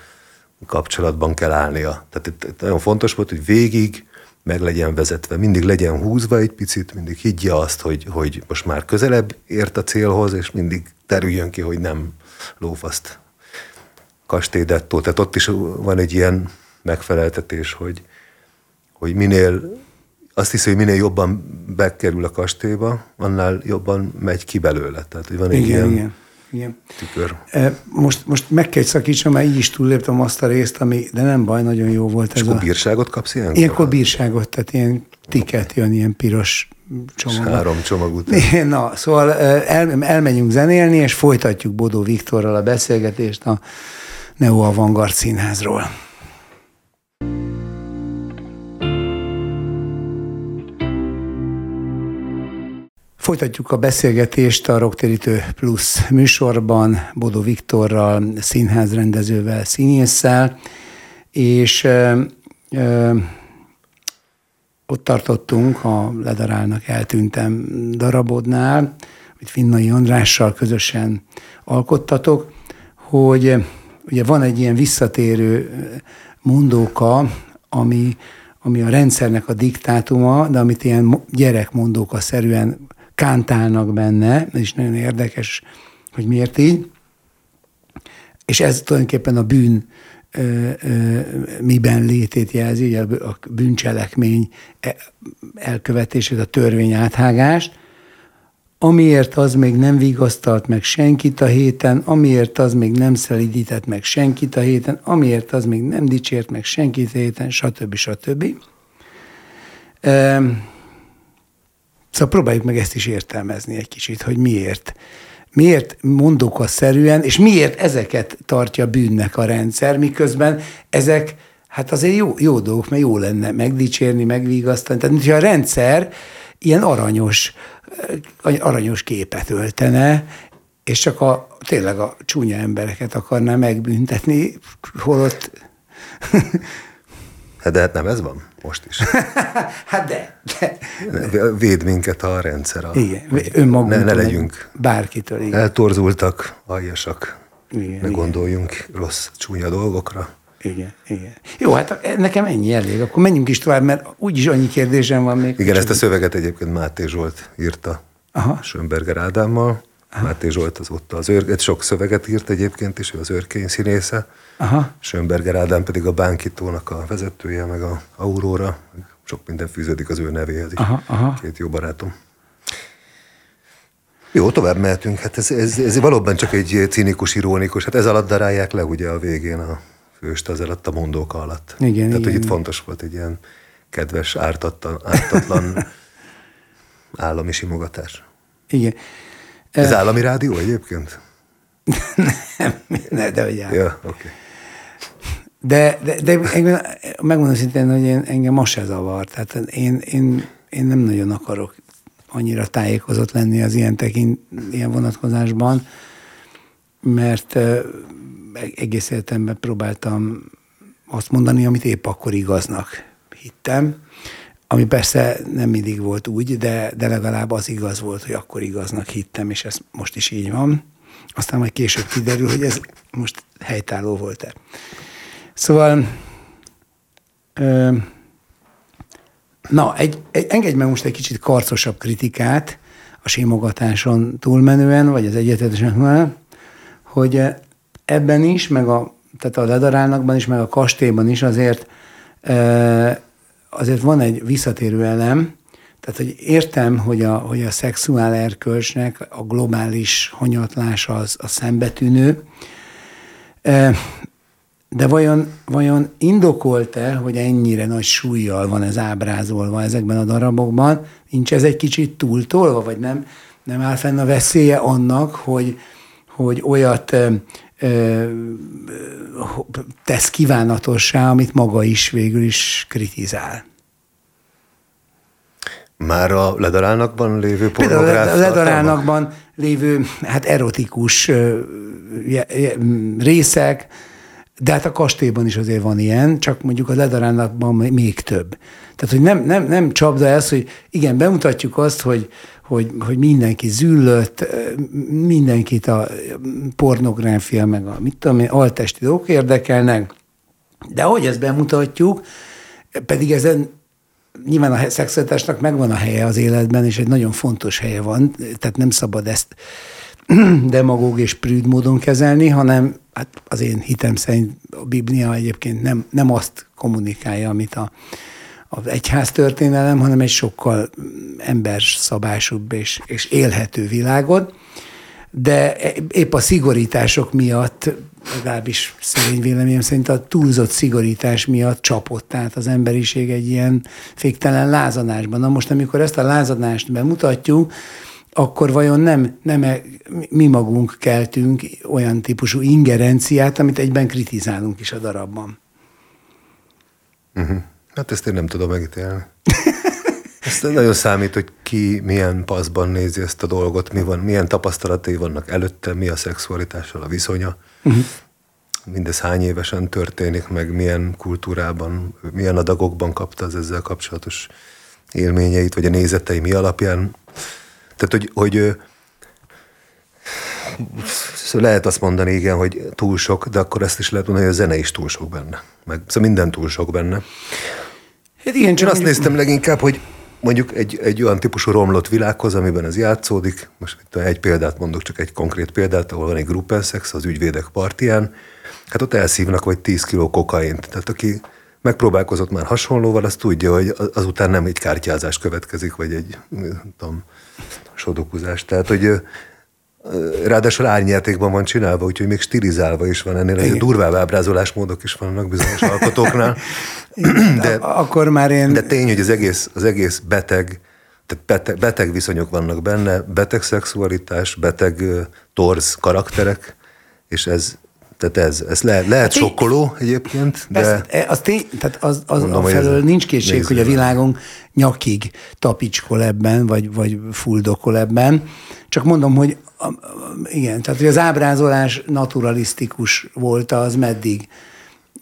kapcsolatban kell állnia. Tehát itt, itt nagyon fontos volt, hogy végig meg legyen vezetve, mindig legyen húzva egy picit, mindig higgye azt, hogy, hogy most már közelebb ért a célhoz, és mindig terüljön ki, hogy nem lófaszt kastélydettó. Tehát ott is van egy ilyen megfeleltetés, hogy, hogy minél, azt hiszi, hogy minél jobban bekerül a kastélyba, annál jobban megy ki belőle. Tehát, hogy van egy igen, ilyen igen. Igen. Tükör. E, most, most meg kell szakítsam, mert így is túlléptem azt a részt, ami, de nem baj, nagyon jó volt És ez akkor a... bírságot kapsz ilyenkor? Ilyenkor bírságot, tehát ilyen tiket jön, ilyen piros csomag. Három csomag után. Na, szóval el, elmegyünk zenélni, és folytatjuk Bodó Viktorral a beszélgetést a Neo Avantgard Színházról. Folytatjuk a beszélgetést a Rocktérítő Plus műsorban Bodó Viktorral, színházrendezővel, színésszel, és ö, ö, ott tartottunk a Ledarálnak eltűntem darabodnál, amit Finnai Andrással közösen alkottatok, hogy ugye van egy ilyen visszatérő mondóka, ami, ami a rendszernek a diktátuma, de amit ilyen gyerekmondóka szerűen kántálnak benne, és nagyon érdekes, hogy miért így. És ez tulajdonképpen a bűn ö, ö, miben létét jelzi, ugye a bűncselekmény e, elkövetését, a törvény áthágást, amiért az még nem vigasztalt meg senkit a héten, amiért az még nem szelidített meg senkit a héten, amiért az még nem dicsért meg senkit a héten, stb. stb. Szóval próbáljuk meg ezt is értelmezni egy kicsit, hogy miért. Miért mondok a szerűen, és miért ezeket tartja bűnnek a rendszer, miközben ezek hát azért jó, jó dolgok, mert jó lenne megdicsérni, megvigasztani. Tehát, hogyha a rendszer ilyen aranyos, aranyos képet öltene, és csak a, tényleg a csúnya embereket akarná megbüntetni, holott de hát nem ez van most is. hát de, de. Véd minket a rendszer. A, igen, önmagunktól. Ne, ne legyünk. Bárkitől, igen. Eltorzultak, aljasak. Igen, ne gondoljunk rossz, csúnya dolgokra. Igen, igen. Jó, hát nekem ennyi elég. Akkor menjünk is tovább, mert úgyis annyi kérdésem van még. Igen, ezt a szöveget egyébként Máté Zsolt írta Aha. Schönberger Ádámmal. Máté Zsolt az ott az őr, sok szöveget írt egyébként, és ő az őrkény színésze. Aha. Schönberger Ádám pedig a Bánkítónak a vezetője, meg a Aurora. Sok minden fűződik az ő nevéhez is. Aha, aha. Két jó barátom. Jó, tovább mehetünk. Hát ez, ez, ez valóban csak egy cinikus, irónikus. Hát ez alatt darálják le ugye a végén a főst az alatt a mondók alatt. Igen, Tehát, igen, hogy itt fontos volt egy ilyen kedves, ártatlan, ártatlan állami simogatás. Igen. Ez állami rádió egyébként? nem, ne, de hogy Ja. Okay. De, de, de engem, megmondom szintén, hogy én, engem most se zavar. Tehát én, én, én nem nagyon akarok annyira tájékozott lenni az ilyen, tekint, ilyen vonatkozásban, mert egész életemben próbáltam azt mondani, amit épp akkor igaznak hittem, ami persze nem mindig volt úgy, de, de legalább az igaz volt, hogy akkor igaznak hittem, és ez most is így van. Aztán majd később kiderül, hogy ez most helytálló volt-e. Szóval, ö, na, egy, egy, engedj meg most egy kicsit karcosabb kritikát a simogatáson túlmenően, vagy az egyetetesen, hogy ebben is, meg a, tehát a ledarálnakban is, meg a kastélyban is azért, azért van egy visszatérő elem, tehát, hogy értem, hogy a, hogy a szexuál erkölcsnek a globális hanyatlása az a szembetűnő, de vajon, vajon indokolt-e, hogy ennyire nagy súlyjal van ez ábrázolva ezekben a darabokban? Nincs ez egy kicsit túltolva, vagy nem, nem áll fenn a veszélye annak, hogy, hogy olyat tesz kívánatossá, amit maga is végül is kritizál. Már a ledarálnakban lévő pornográf a ledarálnakban lévő hát erotikus részek, de hát a kastélyban is azért van ilyen, csak mondjuk a ledarálnakban még több. Tehát, hogy nem, nem, nem csapda ez, hogy igen, bemutatjuk azt, hogy, hogy, hogy mindenki züllött, mindenkit a pornográfia, meg a mit tudom én, altesti dolgok érdekelnek, de ahogy ezt bemutatjuk, pedig ezen nyilván a szexualitásnak megvan a helye az életben, és egy nagyon fontos helye van, tehát nem szabad ezt demagóg és prűd módon kezelni, hanem hát az én hitem szerint a Biblia egyébként nem, nem azt kommunikálja, amit a, az egyház történelem, hanem egy sokkal emberszabásúbb és, és élhető világot. De épp a szigorítások miatt, legalábbis szerény véleményem szerint a túlzott szigorítás miatt csapott át az emberiség egy ilyen féktelen lázadásban. Na most, amikor ezt a lázadást bemutatjuk, akkor vajon nem, nem -e mi magunk keltünk olyan típusú ingerenciát, amit egyben kritizálunk is a darabban. Uh-huh. Hát ezt én nem tudom megítélni. Ezt nagyon számít, hogy ki milyen paszban nézi ezt a dolgot, mi van, milyen tapasztalatai vannak előtte, mi a szexualitással a viszonya. Uh-huh. Mindez hány évesen történik, meg milyen kultúrában, milyen adagokban kapta az ezzel kapcsolatos élményeit, vagy a nézetei mi alapján. Tehát, hogy, hogy Szóval lehet azt mondani, igen, hogy túl sok, de akkor ezt is lehet mondani, hogy a zene is túl sok benne. Meg, szóval minden túl sok benne. Hát igen, csak Én azt mondjuk... néztem leginkább, hogy mondjuk egy, egy olyan típusú romlott világhoz, amiben ez játszódik, most itt egy példát mondok, csak egy konkrét példát, ahol van egy gruppenszex az ügyvédek partján, hát ott elszívnak vagy 10 kiló kokaint. Tehát aki megpróbálkozott már hasonlóval, az tudja, hogy azután nem egy kártyázás következik, vagy egy, nem tudom, sodokuzás. Tehát, hogy ráadásul árnyjátékban van csinálva, úgyhogy még stilizálva is van ennél, egy durvább ábrázolásmódok is vannak bizonyos alkotóknál. De, akkor már én... De tény, hogy az egész, az egész beteg, tehát beteg, beteg viszonyok vannak benne, beteg szexualitás, beteg torz karakterek, és ez, tehát ez, ez le, lehet hát sokkoló egyébként, de... Ezt, e, az tény, tehát az, az mondom, a felől nincs kétség, hogy a világon nyakig tapicskol ebben, vagy, vagy fuldokol ebben. Csak mondom, hogy igen, tehát hogy az ábrázolás naturalisztikus volt, az meddig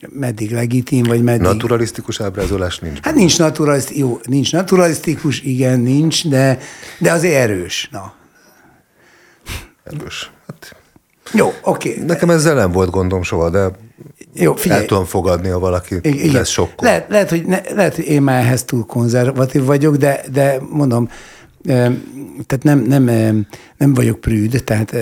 meddig legitim, vagy meddig... Naturalisztikus ábrázolás nincs. Hát nincs naturalisztikus, jó, nincs naturalisztikus, igen, nincs, de, de azért erős, na. Erős. Hát Jó, oké. Okay. Nekem ezzel nem volt gondom soha, de Jó, figyelj. el tudom fogadni, ha valaki Igen. lesz sokkol. Lehet, lehet, hogy ne, lehet, hogy én már ehhez túl konzervatív vagyok, de, de mondom, tehát nem, nem, nem vagyok prűd, tehát,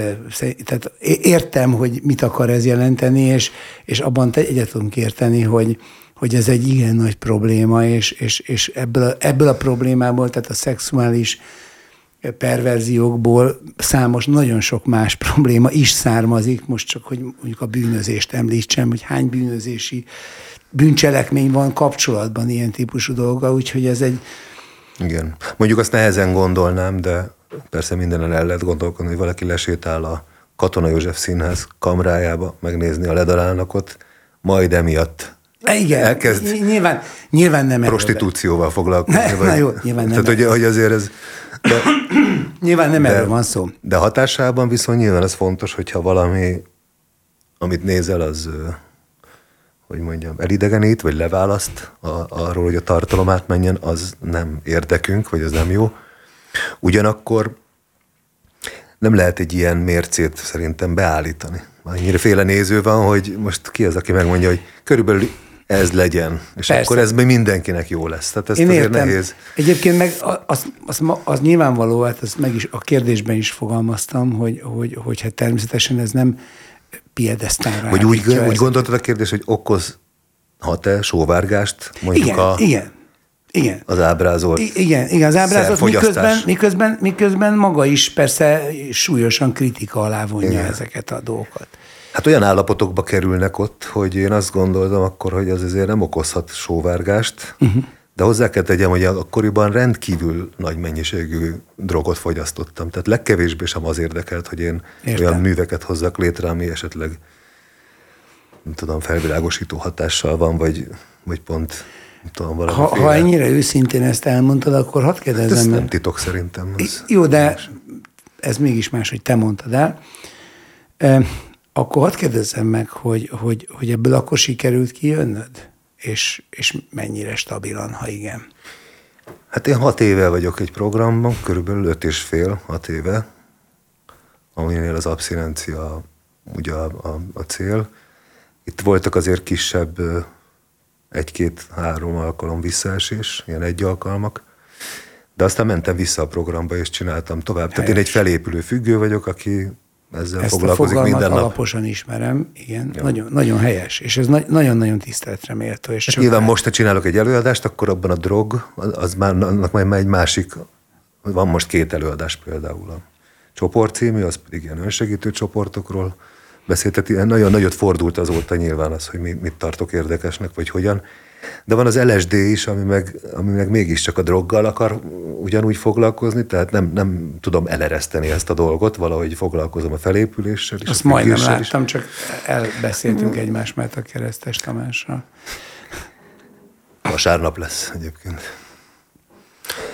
tehát értem, hogy mit akar ez jelenteni, és, és abban te egyet tudunk érteni, hogy, hogy ez egy igen nagy probléma, és, és, és ebből, a, ebből a problémából, tehát a szexuális perverziókból számos, nagyon sok más probléma is származik, most csak, hogy mondjuk a bűnözést említsem, hogy hány bűnözési bűncselekmény van kapcsolatban ilyen típusú dolga, úgyhogy ez egy, Igen. Mondjuk azt nehezen gondolnám, de persze mindenen el lehet gondolkodni, hogy valaki lesétál a Katona József Színház kamrájába megnézni a ledarálnakot, majd emiatt igen, elkezd ny- nyilván, nyilván nem erről prostitúcióval foglalkozni. Ne, na jó, nyilván nem Tehát, hogy, hogy azért ez... De, Nyilván nem de, erről van szó. De hatásában viszont nyilván ez fontos, hogyha valami, amit nézel, az, hogy mondjam, elidegenít, vagy leválaszt a, arról, hogy a tartalom átmenjen, az nem érdekünk, vagy az nem jó. Ugyanakkor nem lehet egy ilyen mércét szerintem beállítani. Annyira féle néző van, hogy most ki az, aki megmondja, hogy körülbelül ez legyen, és Persze. akkor ez még mindenkinek jó lesz. Tehát Én azért értem. nehéz. Egyébként meg az, az, az nyilvánvaló, hát ezt meg is a kérdésben is fogalmaztam, hogy, hogy, hogy hát természetesen ez nem piedesztára Hogy úgy, úgy gondoltad a kérdés, hogy okozhat-e sóvárgást mondjuk Igen, a, igen, igen. az ábrázolt I- Igen, igen, az szerfogyasztás? miközben, miközben, miközben maga is persze súlyosan kritika alá vonja Igen. ezeket a dolgokat. Hát olyan állapotokba kerülnek ott, hogy én azt gondoltam akkor, hogy az azért nem okozhat sóvárgást, uh-huh. De hozzá kell tegyem, hogy akkoriban rendkívül nagy mennyiségű drogot fogyasztottam. Tehát legkevésbé sem az érdekelt, hogy én Értem. olyan műveket hozzak létre, ami esetleg nem tudom, felvilágosító hatással van, vagy, vagy pont tudom, Ha, valamiféle. ha ennyire őszintén ezt elmondtad, akkor hadd Hát kérdezzem ez meg. nem titok szerintem. Ez Jó, de ez mégis más, hogy te mondtad el. E, akkor hadd kérdezzem meg, hogy, hogy, hogy ebből akkor sikerült kijönnöd? És, és mennyire stabilan, ha igen. Hát én hat éve vagyok egy programban, körülbelül öt és fél, hat éve, aminél az abszinencia ugye a, a, a cél. Itt voltak azért kisebb egy-két-három alkalom visszaesés, ilyen egy alkalmak, de aztán mentem vissza a programba, és csináltam tovább. Tehát én egy felépülő függő vagyok, aki ezzel Ezt a foglalkozik fogalmat alaposan ismerem, igen, nagyon, nagyon helyes, és ez na- nagyon-nagyon tiszteletre méltó. És Hát nyilván most, ha csinálok egy előadást, akkor abban a drog, az már, annak már egy másik, van most két előadás például. A csoport című, az pedig ilyen önsegítő csoportokról beszélt. Tehát ilyen nagyon nagyot fordult azóta nyilván az, hogy mi, mit tartok érdekesnek, vagy hogyan. De van az LSD is, ami meg, ami meg mégiscsak a droggal akar ugyanúgy foglalkozni, tehát nem, nem tudom elereszteni ezt a dolgot, valahogy foglalkozom a felépüléssel és Azt majdnem függéssel is. láttam, csak elbeszéltünk egymás mellett a keresztes Tamással. Vasárnap lesz egyébként.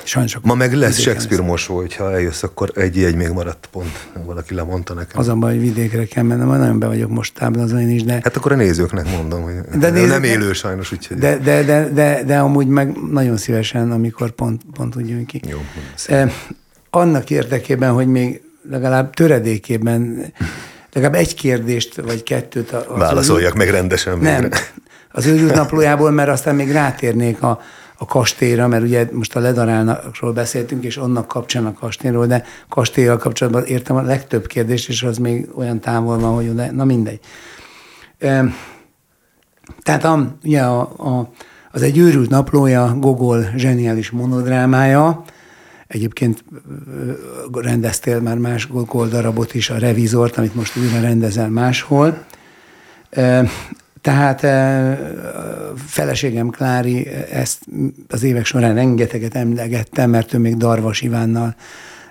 Sajnos Ma meg lesz Shakespeare mosó, hogyha eljössz, akkor egy egy még maradt pont. Valaki lemondta nekem. Az a baj, hogy vidékre kell mennem, majd nagyon be vagyok most táblázva én is, de, Hát akkor a nézőknek mondom, hogy De nézőknek- nem élő sajnos, úgyhogy de, de, de, de, de amúgy meg nagyon szívesen, amikor pont, pont úgy jön ki. jó. Eh, annak érdekében, hogy még legalább töredékében, legalább egy kérdést vagy kettőt Válaszoljak meg rendesen Nem, végre. az őrült naplójából, mert aztán még rátérnék a, a kastélyra, mert ugye most a ledarálnakról beszéltünk, és annak kapcsán a kastélyról, de kastélyral kapcsolatban értem a legtöbb kérdést, és az még olyan távol van, hogy oda, na mindegy. Tehát a, ugye a, a, az egy őrült naplója, Gogol zseniális monodrámája, Egyébként rendeztél már más Gogol darabot is, a Revizort, amit most újra rendezel máshol. Tehát ö, feleségem Klári ezt az évek során rengeteget emlegettem, mert ő még Darvas Ivánnal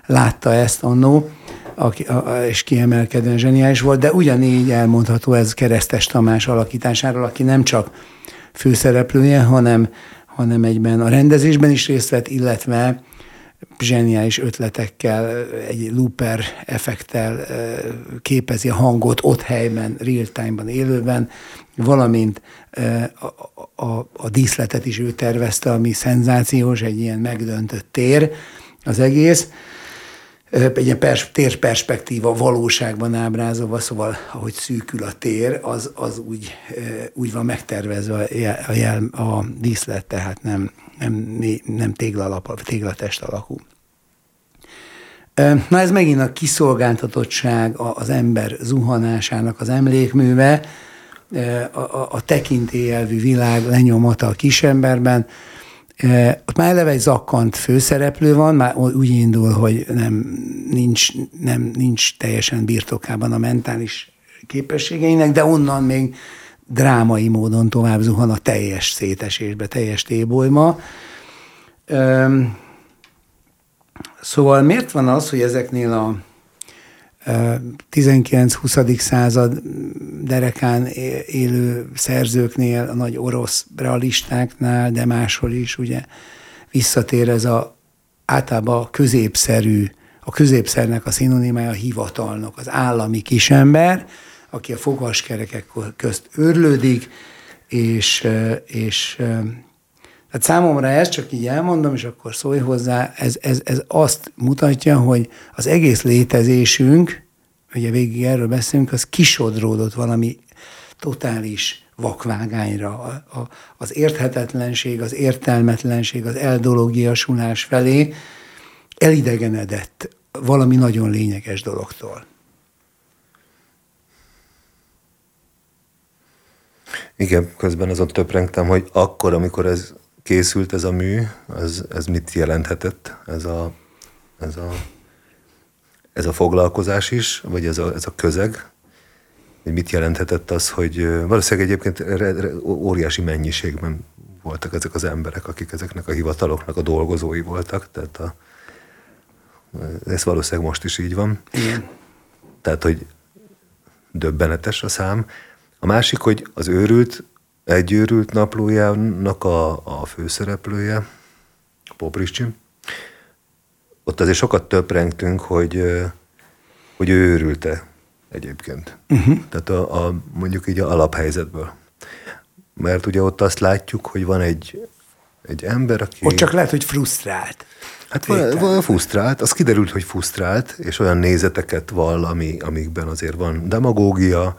látta ezt annó, aki, és kiemelkedően zseniális volt, de ugyanígy elmondható ez Keresztes Tamás alakításáról, aki nem csak főszereplője, hanem, hanem egyben a rendezésben is részt vett, illetve zseniális ötletekkel, egy looper effekttel ö, képezi a hangot ott helyben, real time-ban, élőben, valamint a, a, a díszletet is ő tervezte, ami szenzációs, egy ilyen megdöntött tér az egész. egy ilyen pers- térperspektíva valóságban ábrázolva, szóval ahogy szűkül a tér, az, az úgy, úgy van megtervezve a, jel, a díszlet, tehát nem, nem, nem téglalap, téglatest alakú. Na ez megint a kiszolgáltatottság, az ember zuhanásának az emlékműve, a, a, a tekintélyelvű világ lenyomata a kisemberben, ott már eleve egy zakkant főszereplő van, már úgy indul, hogy nem, nincs, nem, nincs teljesen birtokában a mentális képességeinek, de onnan még drámai módon tovább zuhan a teljes szétesésbe, teljes tébolyma. Szóval miért van az, hogy ezeknél a 19-20. század derekán élő szerzőknél, a nagy orosz realistáknál, de máshol is ugye visszatér ez a általában a középszerű, a középszernek a szinonimája a hivatalnak, az állami kisember, aki a fogaskerekek közt örlődik, és, és tehát számomra ez csak így elmondom, és akkor szólj hozzá, ez, ez, ez azt mutatja, hogy az egész létezésünk, ugye végig erről beszélünk, az kisodródott valami totális vakvágányra. A, a, az érthetetlenség, az értelmetlenség, az eldologiasulás felé elidegenedett valami nagyon lényeges dologtól. Igen, közben azon töprengtem, hogy akkor, amikor ez készült ez a mű, ez, ez mit jelenthetett, ez a, ez a, ez a foglalkozás is, vagy ez a, ez a közeg, hogy mit jelenthetett az, hogy valószínűleg egyébként óriási mennyiségben voltak ezek az emberek, akik ezeknek a hivataloknak a dolgozói voltak, tehát a, ez valószínűleg most is így van. Igen. Tehát, hogy döbbenetes a szám. A másik, hogy az őrült egy őrült naplójának a, a főszereplője, Popricsi, ott azért sokat töprengtünk, hogy, hogy ő őrülte egyébként. Uh-huh. Tehát a, a, mondjuk így a alaphelyzetből. Mert ugye ott azt látjuk, hogy van egy, egy ember, aki... Ott csak lehet, hogy frusztrált. Hát van, van frusztrált, az kiderült, hogy frusztrált, és olyan nézeteket vall, ami, amikben azért van demagógia,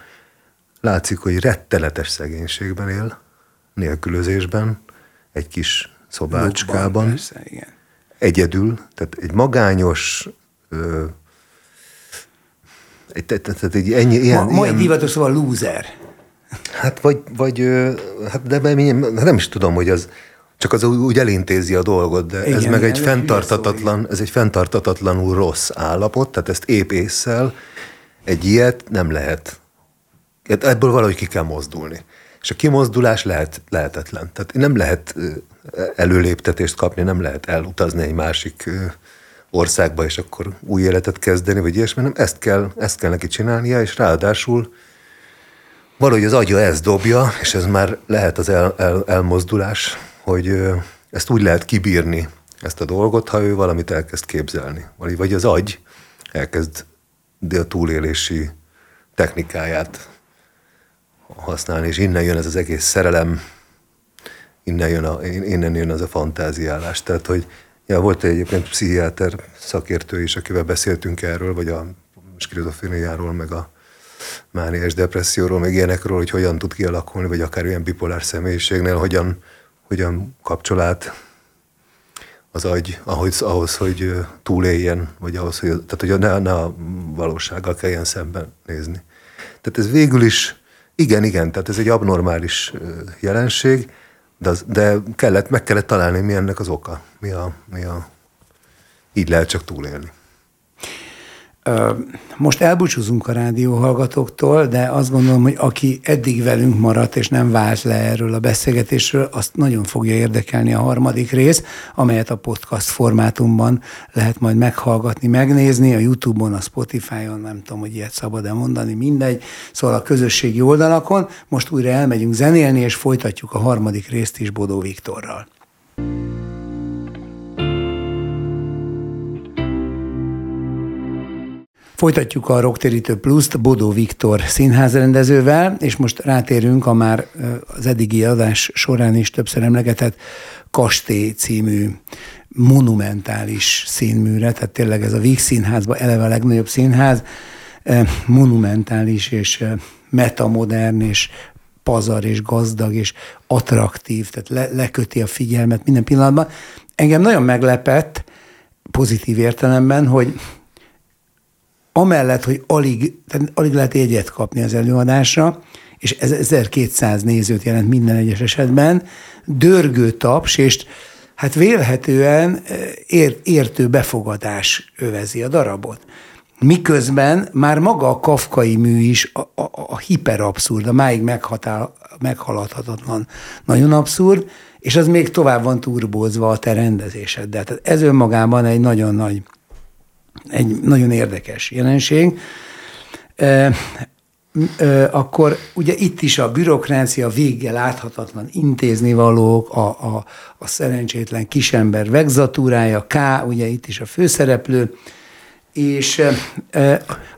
látszik, hogy rettenetes szegénységben él, nélkülözésben, egy kis szobácskában. Lukban, persze, igen. Egyedül, tehát egy magányos, ö, egy, tehát egy ennyi, ilyen... Ma, mai divatos szóval loser. Hát vagy, vagy hát de hát nem is tudom, hogy az, csak az úgy elintézi a dolgot, de igen, ez meg egy fenntartatatlan, ez egy fenntartatatlanul rossz állapot, tehát ezt épp észszel egy ilyet nem lehet ebből valahogy ki kell mozdulni. És a kimozdulás lehet, lehetetlen. Tehát nem lehet előléptetést kapni, nem lehet elutazni egy másik országba, és akkor új életet kezdeni, vagy ilyesmi, nem ezt kell, ezt kell neki csinálnia, és ráadásul valahogy az agya ezt dobja, és ez már lehet az el, el, elmozdulás, hogy ezt úgy lehet kibírni, ezt a dolgot, ha ő valamit elkezd képzelni. Vagy az agy elkezd a túlélési technikáját használni, és innen jön ez az egész szerelem, innen jön, a, innen jön az a fantáziálás. Tehát, hogy ja, volt egy egyébként pszichiáter szakértő is, akivel beszéltünk erről, vagy a skizofréniáról, meg a mániás depresszióról, meg ilyenekről, hogy hogyan tud kialakulni, vagy akár ilyen bipolár személyiségnél, hogyan, hogyan kapcsol át az agy ahhoz, ahhoz, hogy túléljen, vagy ahhoz, hogy, tehát hogy ne, ne a valósággal kelljen szemben nézni. Tehát ez végül is igen, igen, tehát ez egy abnormális jelenség, de, az, de kellett, meg kellett találni, mi ennek az oka. Mi a, mi a, így lehet csak túlélni. Most elbúcsúzunk a rádióhallgatóktól, de azt gondolom, hogy aki eddig velünk maradt és nem vált le erről a beszélgetésről, azt nagyon fogja érdekelni a harmadik rész, amelyet a podcast formátumban lehet majd meghallgatni, megnézni, a Youtube-on, a Spotify-on, nem tudom, hogy ilyet szabad-e mondani, mindegy, szóval a közösségi oldalakon. Most újra elmegyünk zenélni, és folytatjuk a harmadik részt is Bodó Viktorral. Folytatjuk a Rocktérítő Pluszt Bodó Viktor színházrendezővel, és most rátérünk a már az eddigi adás során is többször emlegetett Kasté című monumentális színműre, tehát tényleg ez a Víg Színházban eleve a legnagyobb színház, monumentális és metamodern és pazar és gazdag és attraktív, tehát le, leköti a figyelmet minden pillanatban. Engem nagyon meglepett, pozitív értelemben, hogy amellett, hogy alig, tehát alig lehet egyet kapni az előadásra, és ez 1200 nézőt jelent minden egyes esetben, dörgő taps, és hát vélhetően ért, értő befogadás övezi a darabot. Miközben már maga a kafkai mű is a, a, a hiperabszurd, a máig meghatál, meghaladhatatlan, nagyon abszurd, és az még tovább van turbózva a te rendezéseddel. Tehát ez önmagában egy nagyon nagy, egy nagyon érdekes jelenség. E, e, akkor ugye itt is a bürokrácia véggel láthatatlan intéznivalók, a, a, a szerencsétlen kisember vegzatúrája, K, ugye itt is a főszereplő, és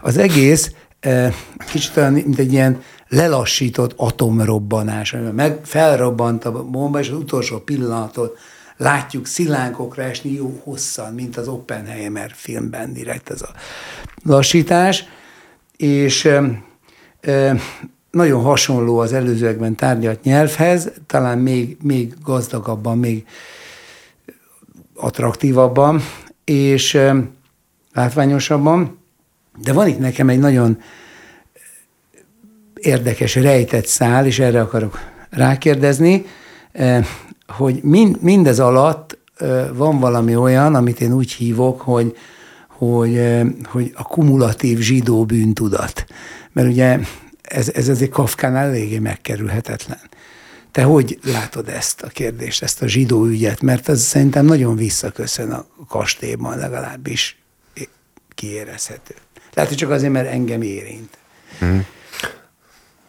az egész kicsit olyan, mint egy ilyen lelassított atomrobbanás, meg felrobbant a bomba, és az utolsó pillanatot látjuk szilánkokra esni jó hosszan, mint az Oppenheimer filmben direkt ez a lassítás, és nagyon hasonló az előzőekben tárgyalt nyelvhez, talán még, még gazdagabban, még attraktívabban, és látványosabban, de van itt nekem egy nagyon érdekes, rejtett szál, és erre akarok rákérdezni, hogy mindez alatt van valami olyan, amit én úgy hívok, hogy, hogy, hogy a kumulatív zsidó bűntudat. Mert ugye ez, ez azért Kafkánál eléggé megkerülhetetlen. Te hogy látod ezt a kérdést, ezt a zsidó ügyet? Mert ez szerintem nagyon visszaköszön a kastélyban legalábbis kiérezhető. Lehet, hogy csak azért, mert engem érint. Hmm.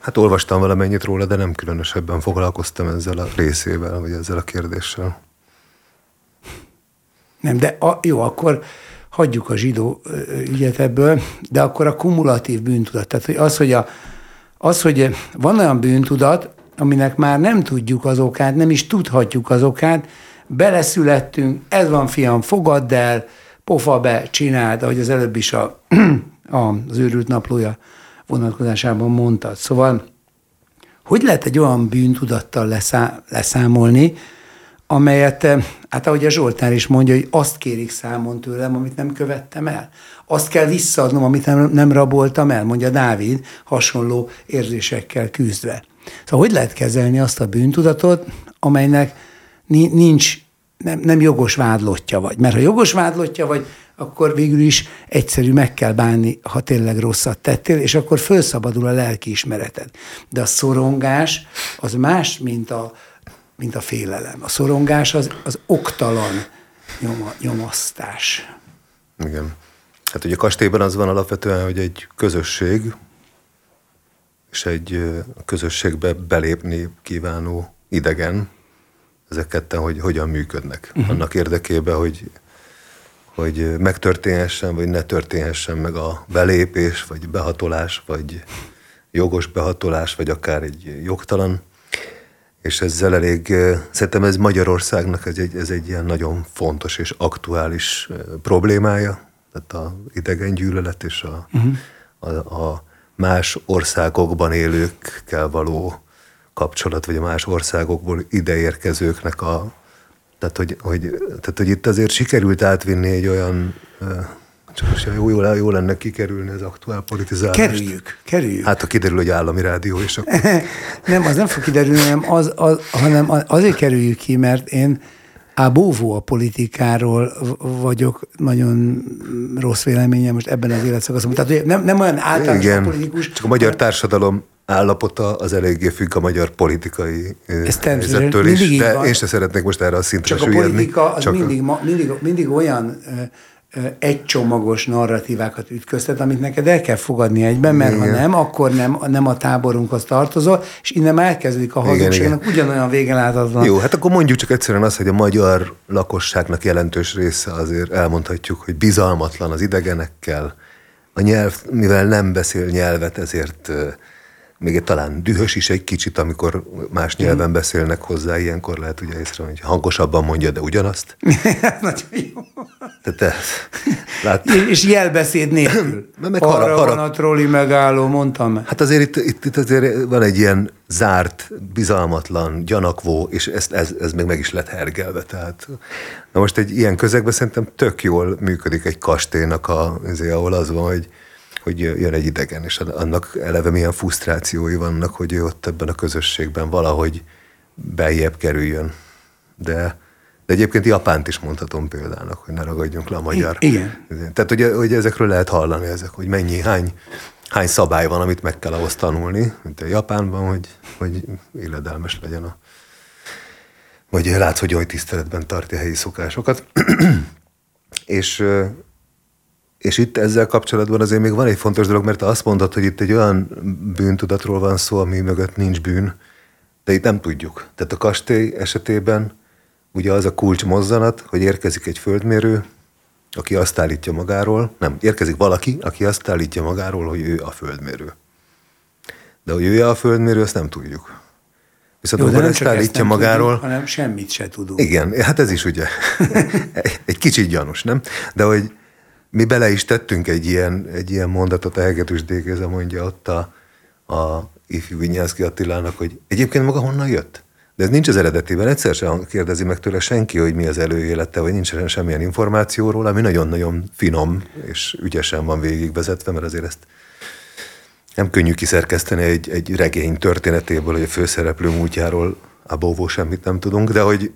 Hát olvastam valamennyit róla, de nem különösebben foglalkoztam ezzel a részével, vagy ezzel a kérdéssel. Nem, de a, jó, akkor hagyjuk a zsidó ügyet ebből, de akkor a kumulatív bűntudat. Tehát hogy az, hogy, a, az, hogy van olyan bűntudat, aminek már nem tudjuk az okát, nem is tudhatjuk az okát, beleszülettünk, ez van fiam, fogadd el, pofa be, csináld, ahogy az előbb is a, a, az őrült naplója vonatkozásában mondtad. Szóval, hogy lehet egy olyan bűntudattal leszá, leszámolni, amelyet, eh, hát ahogy a Zsoltár is mondja, hogy azt kérik számon tőlem, amit nem követtem el. Azt kell visszaadnom, amit nem, nem raboltam el, mondja Dávid, hasonló érzésekkel küzdve. Szóval hogy lehet kezelni azt a bűntudatot, amelynek nincs nem, nem jogos vádlottja vagy. Mert ha jogos vádlottja vagy, akkor végül is egyszerű meg kell bánni, ha tényleg rosszat tettél, és akkor felszabadul a lelki ismereted. De a szorongás az más, mint a, mint a félelem. A szorongás az, az oktalan nyoma, nyomasztás. Igen. Hát ugye a kastélyban az van alapvetően, hogy egy közösség, és egy közösségbe belépni kívánó idegen, ezek ketten, hogy hogyan működnek. Uh-huh. Annak érdekében, hogy, hogy megtörténhessen, vagy ne történhessen meg a belépés, vagy behatolás, vagy jogos behatolás, vagy akár egy jogtalan. És ezzel elég, szerintem ez Magyarországnak ez egy, ez egy ilyen nagyon fontos és aktuális problémája, tehát a idegen gyűlölet és a, uh-huh. a, a más országokban élőkkel való kapcsolat, vagy a más országokból ideérkezőknek a... Tehát hogy, hogy, tehát, hogy itt azért sikerült átvinni egy olyan csak most jó, jó, jó lenne kikerülni az aktuál politizálást. Kerüljük, kerüljük. Hát, ha kiderül, hogy állami rádió, és akkor... nem, az nem fog kiderülni, hanem, az, az, hanem azért kerüljük ki, mert én ábóvó a politikáról vagyok nagyon rossz véleményem most ebben az életszakaszban. Tehát nem, nem olyan általános Igen, politikus. Csak a magyar társadalom állapota az eléggé függ a magyar politikai helyzettől is, de van. én sem szeretnék most erre a szintre Csak a politika az Csak mindig, a... mindig, mindig olyan egycsomagos narratívákat ütköztet, amit neked el kell fogadni egyben, mert igen. ha nem, akkor nem, nem a táborunkhoz tartozol, és innen már elkezdődik a hazugságnak ugyanolyan vége láthatatlan. Jó, hát akkor mondjuk csak egyszerűen azt, hogy a magyar lakosságnak jelentős része azért elmondhatjuk, hogy bizalmatlan az idegenekkel, a nyelv, mivel nem beszél nyelvet, ezért még egy talán dühös is egy kicsit, amikor más nyelven beszélnek hozzá, ilyenkor lehet ugye észre, hogy hangosabban mondja, de ugyanazt. Nagyon jó. Tehát, lát... És jelbeszéd nélkül. meg Arra harap. van a trolli megálló, mondtam. Hát azért itt, itt, itt azért van egy ilyen zárt, bizalmatlan, gyanakvó, és ezt, ez, ez még meg is lett hergelve. Tehát, na most egy ilyen közegben szerintem tök jól működik egy kastélynak, a, azért, ahol az van, hogy hogy jön egy idegen, és annak eleve milyen frusztrációi vannak, hogy ő ott ebben a közösségben valahogy beljebb kerüljön. De, de egyébként Japánt is mondhatom példának, hogy ne ragadjunk le a magyar. Igen. Tehát, hogy, hogy ezekről lehet hallani, ezek, hogy mennyi, hány, hány szabály van, amit meg kell ahhoz tanulni, mint a Japánban, hogy, hogy illedelmes legyen a vagy látsz, hogy oly tiszteletben tartja helyi szokásokat. és és itt ezzel kapcsolatban azért még van egy fontos dolog, mert azt mondod, hogy itt egy olyan bűntudatról van szó, ami mögött nincs bűn, de itt nem tudjuk. Tehát a kastély esetében ugye az a kulcs mozzanat, hogy érkezik egy földmérő, aki azt állítja magáról, nem, érkezik valaki, aki azt állítja magáról, hogy ő a földmérő. De hogy ő a földmérő, azt nem tudjuk. Viszont Jó, de nem ezt állítja magáról. Tudjuk, hanem semmit se tudunk. Igen, hát ez is ugye egy kicsit gyanús, nem? De hogy mi bele is tettünk egy ilyen, egy ilyen mondatot, a Hegedűs Dégéze mondja ott a, a ifjú Vinyánszki Attilának, hogy egyébként maga honnan jött? De ez nincs az eredetében, egyszer sem kérdezi meg tőle senki, hogy mi az előélete, vagy nincs semmilyen információról, ami nagyon-nagyon finom és ügyesen van végigvezetve, mert azért ezt nem könnyű kiszerkeszteni egy, egy regény történetéből, hogy a főszereplő múltjáról a bóvó semmit nem tudunk, de hogy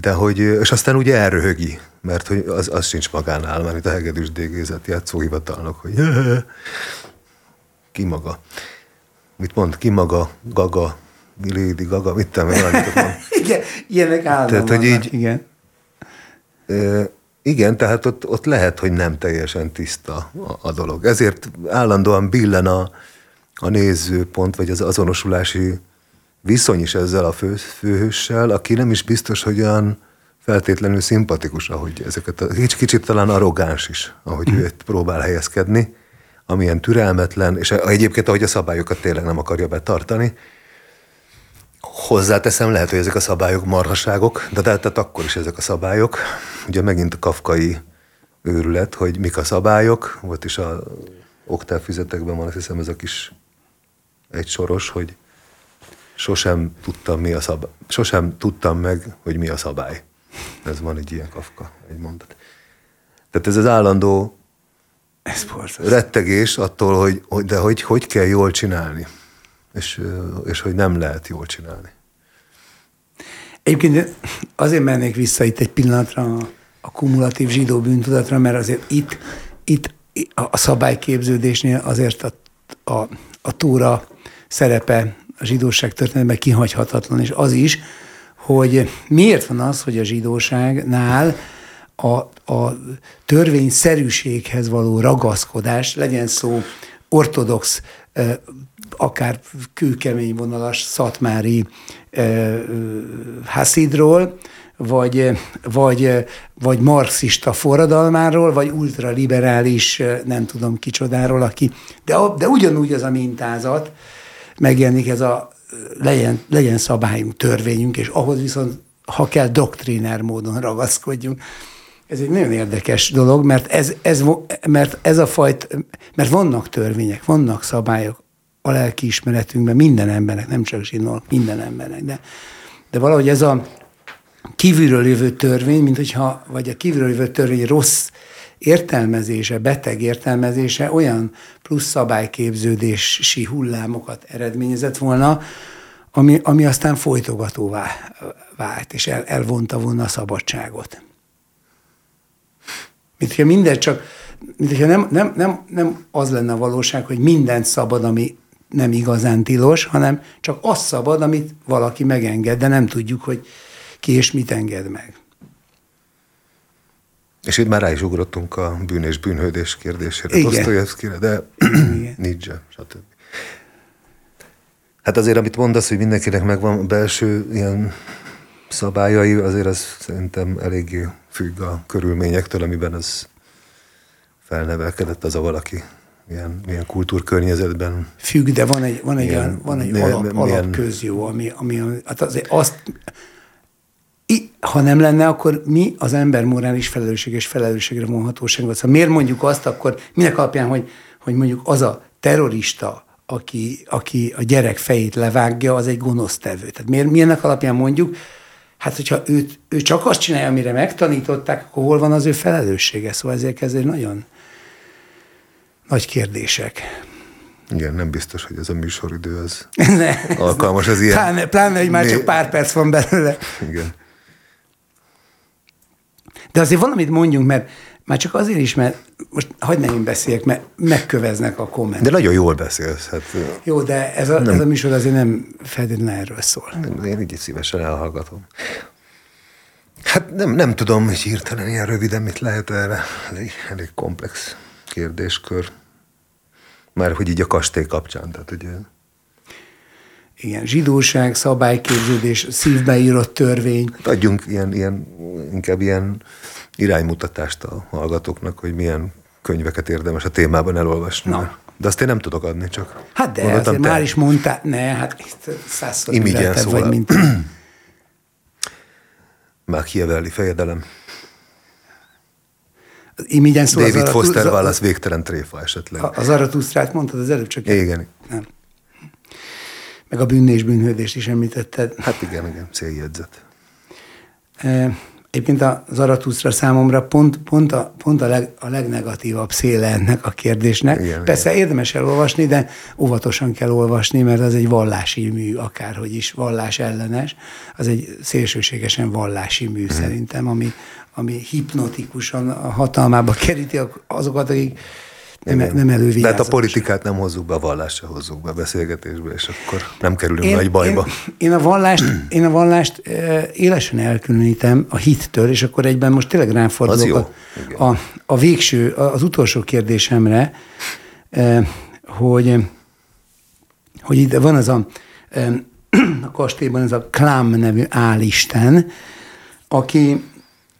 de hogy, és aztán ugye elröhögi, mert hogy az, az sincs magánál, mert itt a hegedűs dégézet játszóhivatalnak, hogy ki maga. Mit mond? Ki maga, gaga, Lady Gaga, mit mond. igen, ilyenek állandóan tehát, hogy így, igen. E, igen, tehát ott, ott lehet, hogy nem teljesen tiszta a, a dolog. Ezért állandóan billen a, a nézőpont, vagy az azonosulási viszony is ezzel a fő, főhőssel, aki nem is biztos, hogy olyan feltétlenül szimpatikus, ahogy ezeket a, kicsit, kicsit talán arrogáns is, ahogy ő próbál helyezkedni, amilyen türelmetlen, és egyébként ahogy a szabályokat tényleg nem akarja betartani. Hozzáteszem, lehet, hogy ezek a szabályok marhaságok, de tehát akkor is ezek a szabályok. Ugye megint a kafkai őrület, hogy mik a szabályok, volt is a oktávfüzetekben van, azt hiszem ez a kis egy soros, hogy sosem tudtam, mi a szabály. Sosem tudtam meg, hogy mi a szabály. Ez van egy ilyen kafka, egy mondat. Tehát ez az állandó ez rettegés attól, hogy, hogy de hogy, hogy kell jól csinálni, és, és hogy nem lehet jól csinálni. Egyébként azért mennék vissza itt egy pillanatra a, a kumulatív zsidó bűntudatra, mert azért itt, itt a szabályképződésnél azért a, a, a túra szerepe a zsidóság történetben kihagyhatatlan, és az is, hogy miért van az, hogy a zsidóságnál a, a törvényszerűséghez való ragaszkodás, legyen szó ortodox, akár kőkemény vonalas szatmári haszidról, vagy, vagy, vagy marxista forradalmáról, vagy ultraliberális, nem tudom kicsodáról, aki, de, de ugyanúgy az a mintázat, megjelenik ez a legyen, legyen szabályunk, törvényünk, és ahhoz viszont, ha kell, doktriner módon ragaszkodjunk. Ez egy nagyon érdekes dolog, mert ez, ez, mert ez a fajt, mert vannak törvények, vannak szabályok a lelki ismeretünkben minden embernek, nem csak zsinók, minden embernek, de, de valahogy ez a kívülről jövő törvény, mint hogyha, vagy a kívülről jövő törvény rossz értelmezése, beteg értelmezése olyan plusz szabályképződési hullámokat eredményezett volna, ami, ami aztán folytogatóvá vált, és el, elvonta volna a szabadságot. Mint hogyha minden csak, mint hogyha nem, nem, nem, nem az lenne a valóság, hogy mindent szabad, ami nem igazán tilos, hanem csak az szabad, amit valaki megenged, de nem tudjuk, hogy ki és mit enged meg. És itt már rá is ugrottunk a bűn és bűnhődés kérdésére, Dostoyevskire, de Nietzsche, stb. Hát azért, amit mondasz, hogy mindenkinek megvan belső ilyen szabályai, azért az szerintem eléggé függ a körülményektől, amiben az felnevelkedett az a valaki. milyen, milyen kultúrkörnyezetben. Függ, de van egy, van egy, milyen, olyan, van egy milyen, alap, milyen, alapközjó, ami, ami hát azért azt, ha nem lenne, akkor mi az ember morális felelősség és felelősségre vonhatóság? Szóval miért mondjuk azt akkor, minek alapján, hogy, hogy mondjuk az a terrorista, aki, aki a gyerek fejét levágja, az egy gonosz tevő. Tehát miért, milyennek alapján mondjuk, hát hogyha őt, ő csak azt csinálja, amire megtanították, akkor hol van az ő felelőssége? Szóval ezért ez egy nagyon nagy kérdések. Igen, nem biztos, hogy ez a műsoridő az ne, alkalmas az ilyen. Pláne, pláne, hogy már né... csak pár perc van belőle. Igen. De azért valamit mondjunk, mert már csak azért is, mert most hagyd ne én beszéljek, mert megköveznek a kommentek. De nagyon jól beszélsz. Hát, Jó, de ez a, nem. ez a műsor azért nem feltétlenül erről szól. Én így szívesen elhallgatom. Hát nem, nem tudom, hogy hirtelen ilyen röviden mit lehet erre. Elég, elég komplex kérdéskör. Már hogy így a kastély kapcsán, tehát ugye... Igen, zsidóság, szabályképződés, szívbe írott törvény. Hát adjunk ilyen, ilyen, inkább ilyen iránymutatást a hallgatóknak, hogy milyen könyveket érdemes a témában elolvasni. Na. De azt én nem tudok adni, csak Hát de azért te... már is mondtál, ne, hát százszor Imigyen szóval. vagy, mint... Machiavelli fejedelem. Imigyen szól David Foster Wallace végtelen tréfa esetleg. Az Aratusztrát mondtad az előbb csak. Igen. Nem. Meg a bűn és bűnhődést is említetted. Hát igen, igen, céljegyzet. E, Egyébként a Zaratusztra számomra pont, pont, a, pont a, leg, a legnegatívabb széle ennek a kérdésnek. Igen, Persze igen. érdemes elolvasni, de óvatosan kell olvasni, mert az egy vallási mű, akárhogy is vallás ellenes. Az egy szélsőségesen vallási mű hmm. szerintem, ami, ami hipnotikusan a hatalmába keríti azokat, akik nem, nem elővigyázat. De hát a politikát nem hozzuk be, a vallást se hozzuk be a beszélgetésbe, és akkor nem kerülünk én, nagy bajba. Én, én, a vallást, én a vallást élesen elkülönítem a hittől, és akkor egyben most tényleg rám fordulok a, a, a végső, az utolsó kérdésemre, hogy, hogy itt van az a, a kastélyban ez a Klam nevű álisten, aki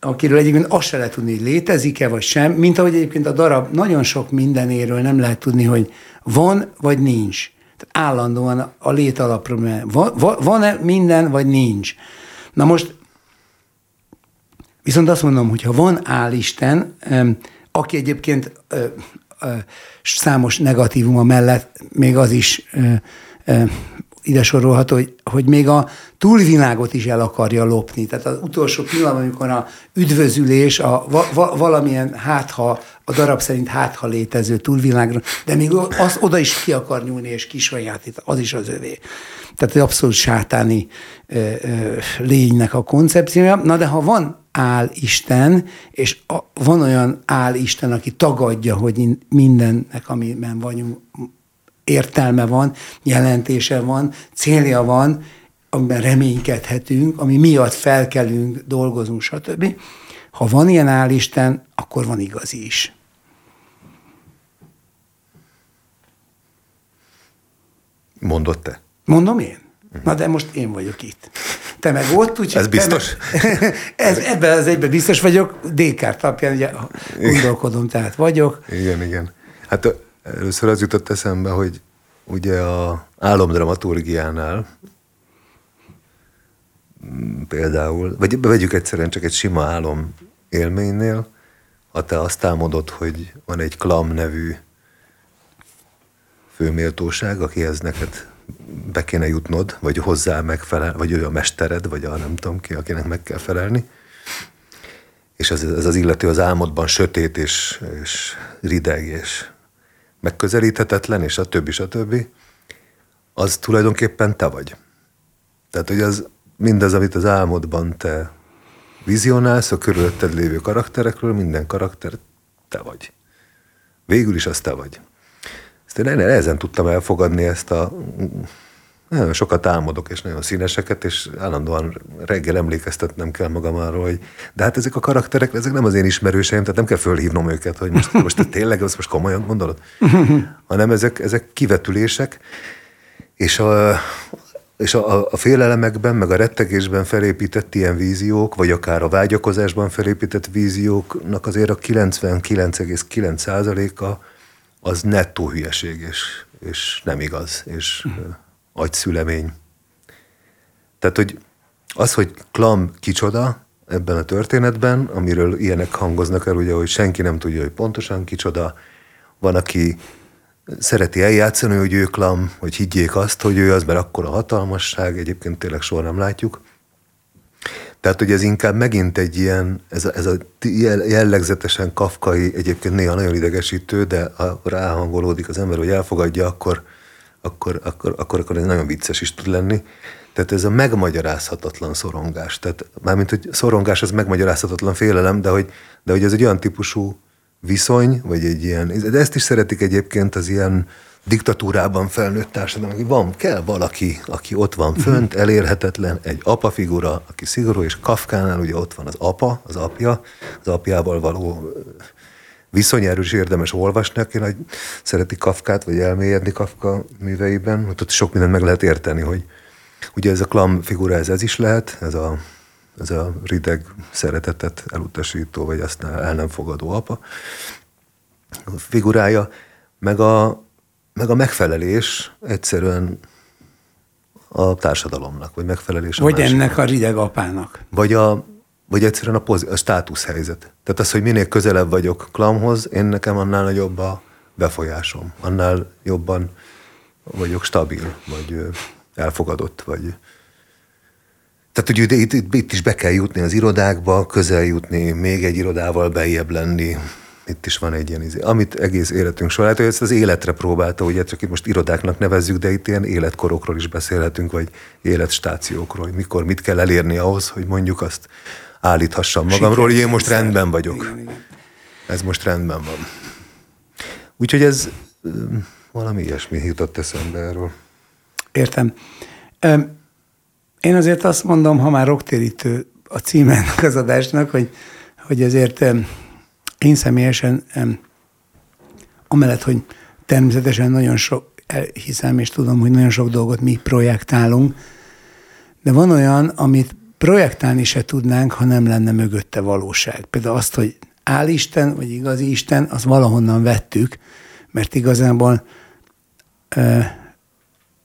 akiről egyébként azt se lehet tudni, hogy létezik-e vagy sem, mint ahogy egyébként a darab nagyon sok mindenéről nem lehet tudni, hogy van vagy nincs. Tehát állandóan a lét alapról van-e minden, vagy nincs. Na most viszont azt mondom, hogy ha van álisten, aki egyébként számos negatívuma mellett még az is ide sorolható, hogy, hogy még a túlvilágot is el akarja lopni. Tehát az utolsó pillanat, amikor a üdvözülés, a va, va, valamilyen hátha, a darab szerint hátha létező túlvilágra, de még az oda is ki akar nyúlni és kisajátít, az is az övé. Tehát egy abszolút sátáni ö, ö, lénynek a koncepciója. Na de ha van áll Isten, és a, van olyan áll Isten, aki tagadja, hogy mindennek, amiben vagyunk, értelme van, jelentése van, célja van, amiben reménykedhetünk, ami miatt felkelünk, dolgozunk, stb. Ha van ilyen álisten, akkor van igazi is. Mondott te? Mondom én? Na de most én vagyok itt. Te meg ott, úgyhogy... Ez biztos? Meg, ez, ebben az egyben biztos vagyok. Descartes alapján ugye gondolkodom, tehát vagyok. Igen, igen. Hát Először az jutott eszembe, hogy ugye a álomdramaturgiánál mm, például, vagy vegyük egyszerűen csak egy sima álom élménynél, ha te azt álmodod, hogy van egy Klam nevű főméltóság, akihez neked be kéne jutnod, vagy hozzá megfelel, vagy ő a mestered, vagy a nem tudom ki, akinek meg kell felelni, és ez, ez az illető az álmodban sötét és, és rideg, és megközelíthetetlen, és a többi, a többi, az tulajdonképpen te vagy. Tehát, hogy az mindaz, amit az álmodban te vizionálsz, a körülötted lévő karakterekről, minden karakter te vagy. Végül is az te vagy. Ezt én ezen tudtam elfogadni ezt a nagyon sokat álmodok, és nagyon színeseket, és állandóan reggel emlékeztetnem kell magam arról, hogy de hát ezek a karakterek, ezek nem az én ismerőseim, tehát nem kell fölhívnom őket, hogy most, most tényleg, azt most komolyan gondolod? Hanem ezek, ezek kivetülések, és a, és a, a félelemekben, meg a rettegésben felépített ilyen víziók, vagy akár a vágyakozásban felépített vízióknak azért a 99,9%-a az nettó hülyeség, és, és nem igaz, és uh-huh. Agyszülemény. Tehát, hogy az, hogy Klam kicsoda ebben a történetben, amiről ilyenek hangoznak el, ugye, hogy senki nem tudja, hogy pontosan kicsoda, van, aki szereti eljátszani, hogy ő Klam, hogy higgyék azt, hogy ő az, mert akkor a hatalmasság, egyébként tényleg soha nem látjuk. Tehát, hogy ez inkább megint egy ilyen, ez a, ez a jellegzetesen kafkai, egyébként néha nagyon idegesítő, de ha ráhangolódik az ember, hogy elfogadja, akkor, akkor, akkor, akkor, akkor ez nagyon vicces is tud lenni. Tehát ez a megmagyarázhatatlan szorongás. Tehát mármint, hogy szorongás az megmagyarázhatatlan félelem, de hogy, de hogy ez egy olyan típusú viszony, vagy egy ilyen, de ezt is szeretik egyébként az ilyen diktatúrában felnőtt társadalom, hogy van, kell valaki, aki ott van fönt, mhm. elérhetetlen, egy apa figura, aki szigorú, és Kafkánál ugye ott van az apa, az apja, az apjával való viszony erről is érdemes olvasni, aki nagy szereti Kafkát, vagy elmélyedni Kafka műveiben, ott sok mindent meg lehet érteni, hogy ugye ez a klam figura, ez, ez is lehet, ez a, ez a rideg szeretetet elutasító, vagy azt el nem fogadó apa a figurája, meg a, meg a megfelelés egyszerűen a társadalomnak, vagy megfelelés a Vagy másiknak. ennek a rideg apának. Vagy, a, vagy egyszerűen a, poz, a státuszhelyzet. Tehát az, hogy minél közelebb vagyok Klamhoz, én nekem annál nagyobb a befolyásom, annál jobban vagyok stabil, vagy elfogadott, vagy... Tehát, hogy itt, itt, itt is be kell jutni az irodákba, közel jutni, még egy irodával bejjebb lenni, itt is van egy ilyen izé, amit egész életünk során, hát ezt az életre próbálta, ugye csak itt most irodáknak nevezzük, de itt ilyen életkorokról is beszélhetünk, vagy életstációkról, hogy mikor mit kell elérni ahhoz, hogy mondjuk azt állíthassam magamról, hogy én most rendben vagyok. Ez most rendben van. Úgyhogy ez valami ilyesmi jutott eszembe erről. Értem. Én azért azt mondom, ha már roktérítő a címennek az adásnak, hogy, hogy ezért én személyesen amellett, hogy természetesen nagyon sok, hiszem és tudom, hogy nagyon sok dolgot mi projektálunk, de van olyan, amit projektálni se tudnánk, ha nem lenne mögötte valóság. Például azt, hogy Isten, vagy igazi Isten, azt valahonnan vettük, mert igazából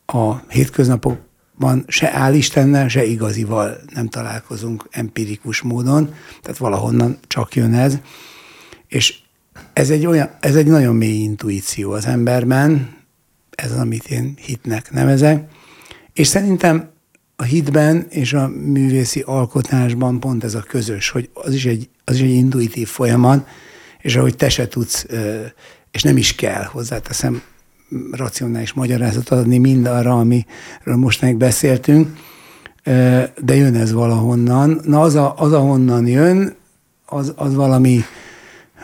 a hétköznapokban se Istennel, se igazival nem találkozunk empirikus módon, tehát valahonnan csak jön ez. És ez egy, olyan, ez egy nagyon mély intuíció az emberben, ez az, amit én hitnek nevezek, és szerintem a hitben és a művészi alkotásban pont ez a közös, hogy az is egy, az is egy intuitív folyamat, és ahogy te se tudsz, és nem is kell, hozzáteszem, racionális magyarázatot adni mindarra, amiről most beszéltünk, de jön ez valahonnan. Na az, a, az ahonnan jön, az, az valami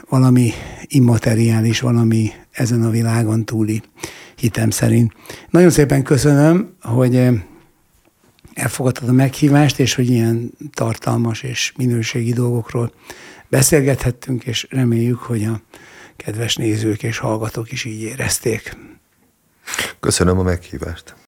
valami immateriális, valami ezen a világon túli hitem szerint. Nagyon szépen köszönöm, hogy elfogadtad a meghívást, és hogy ilyen tartalmas és minőségi dolgokról beszélgethettünk, és reméljük, hogy a kedves nézők és hallgatók is így érezték. Köszönöm a meghívást.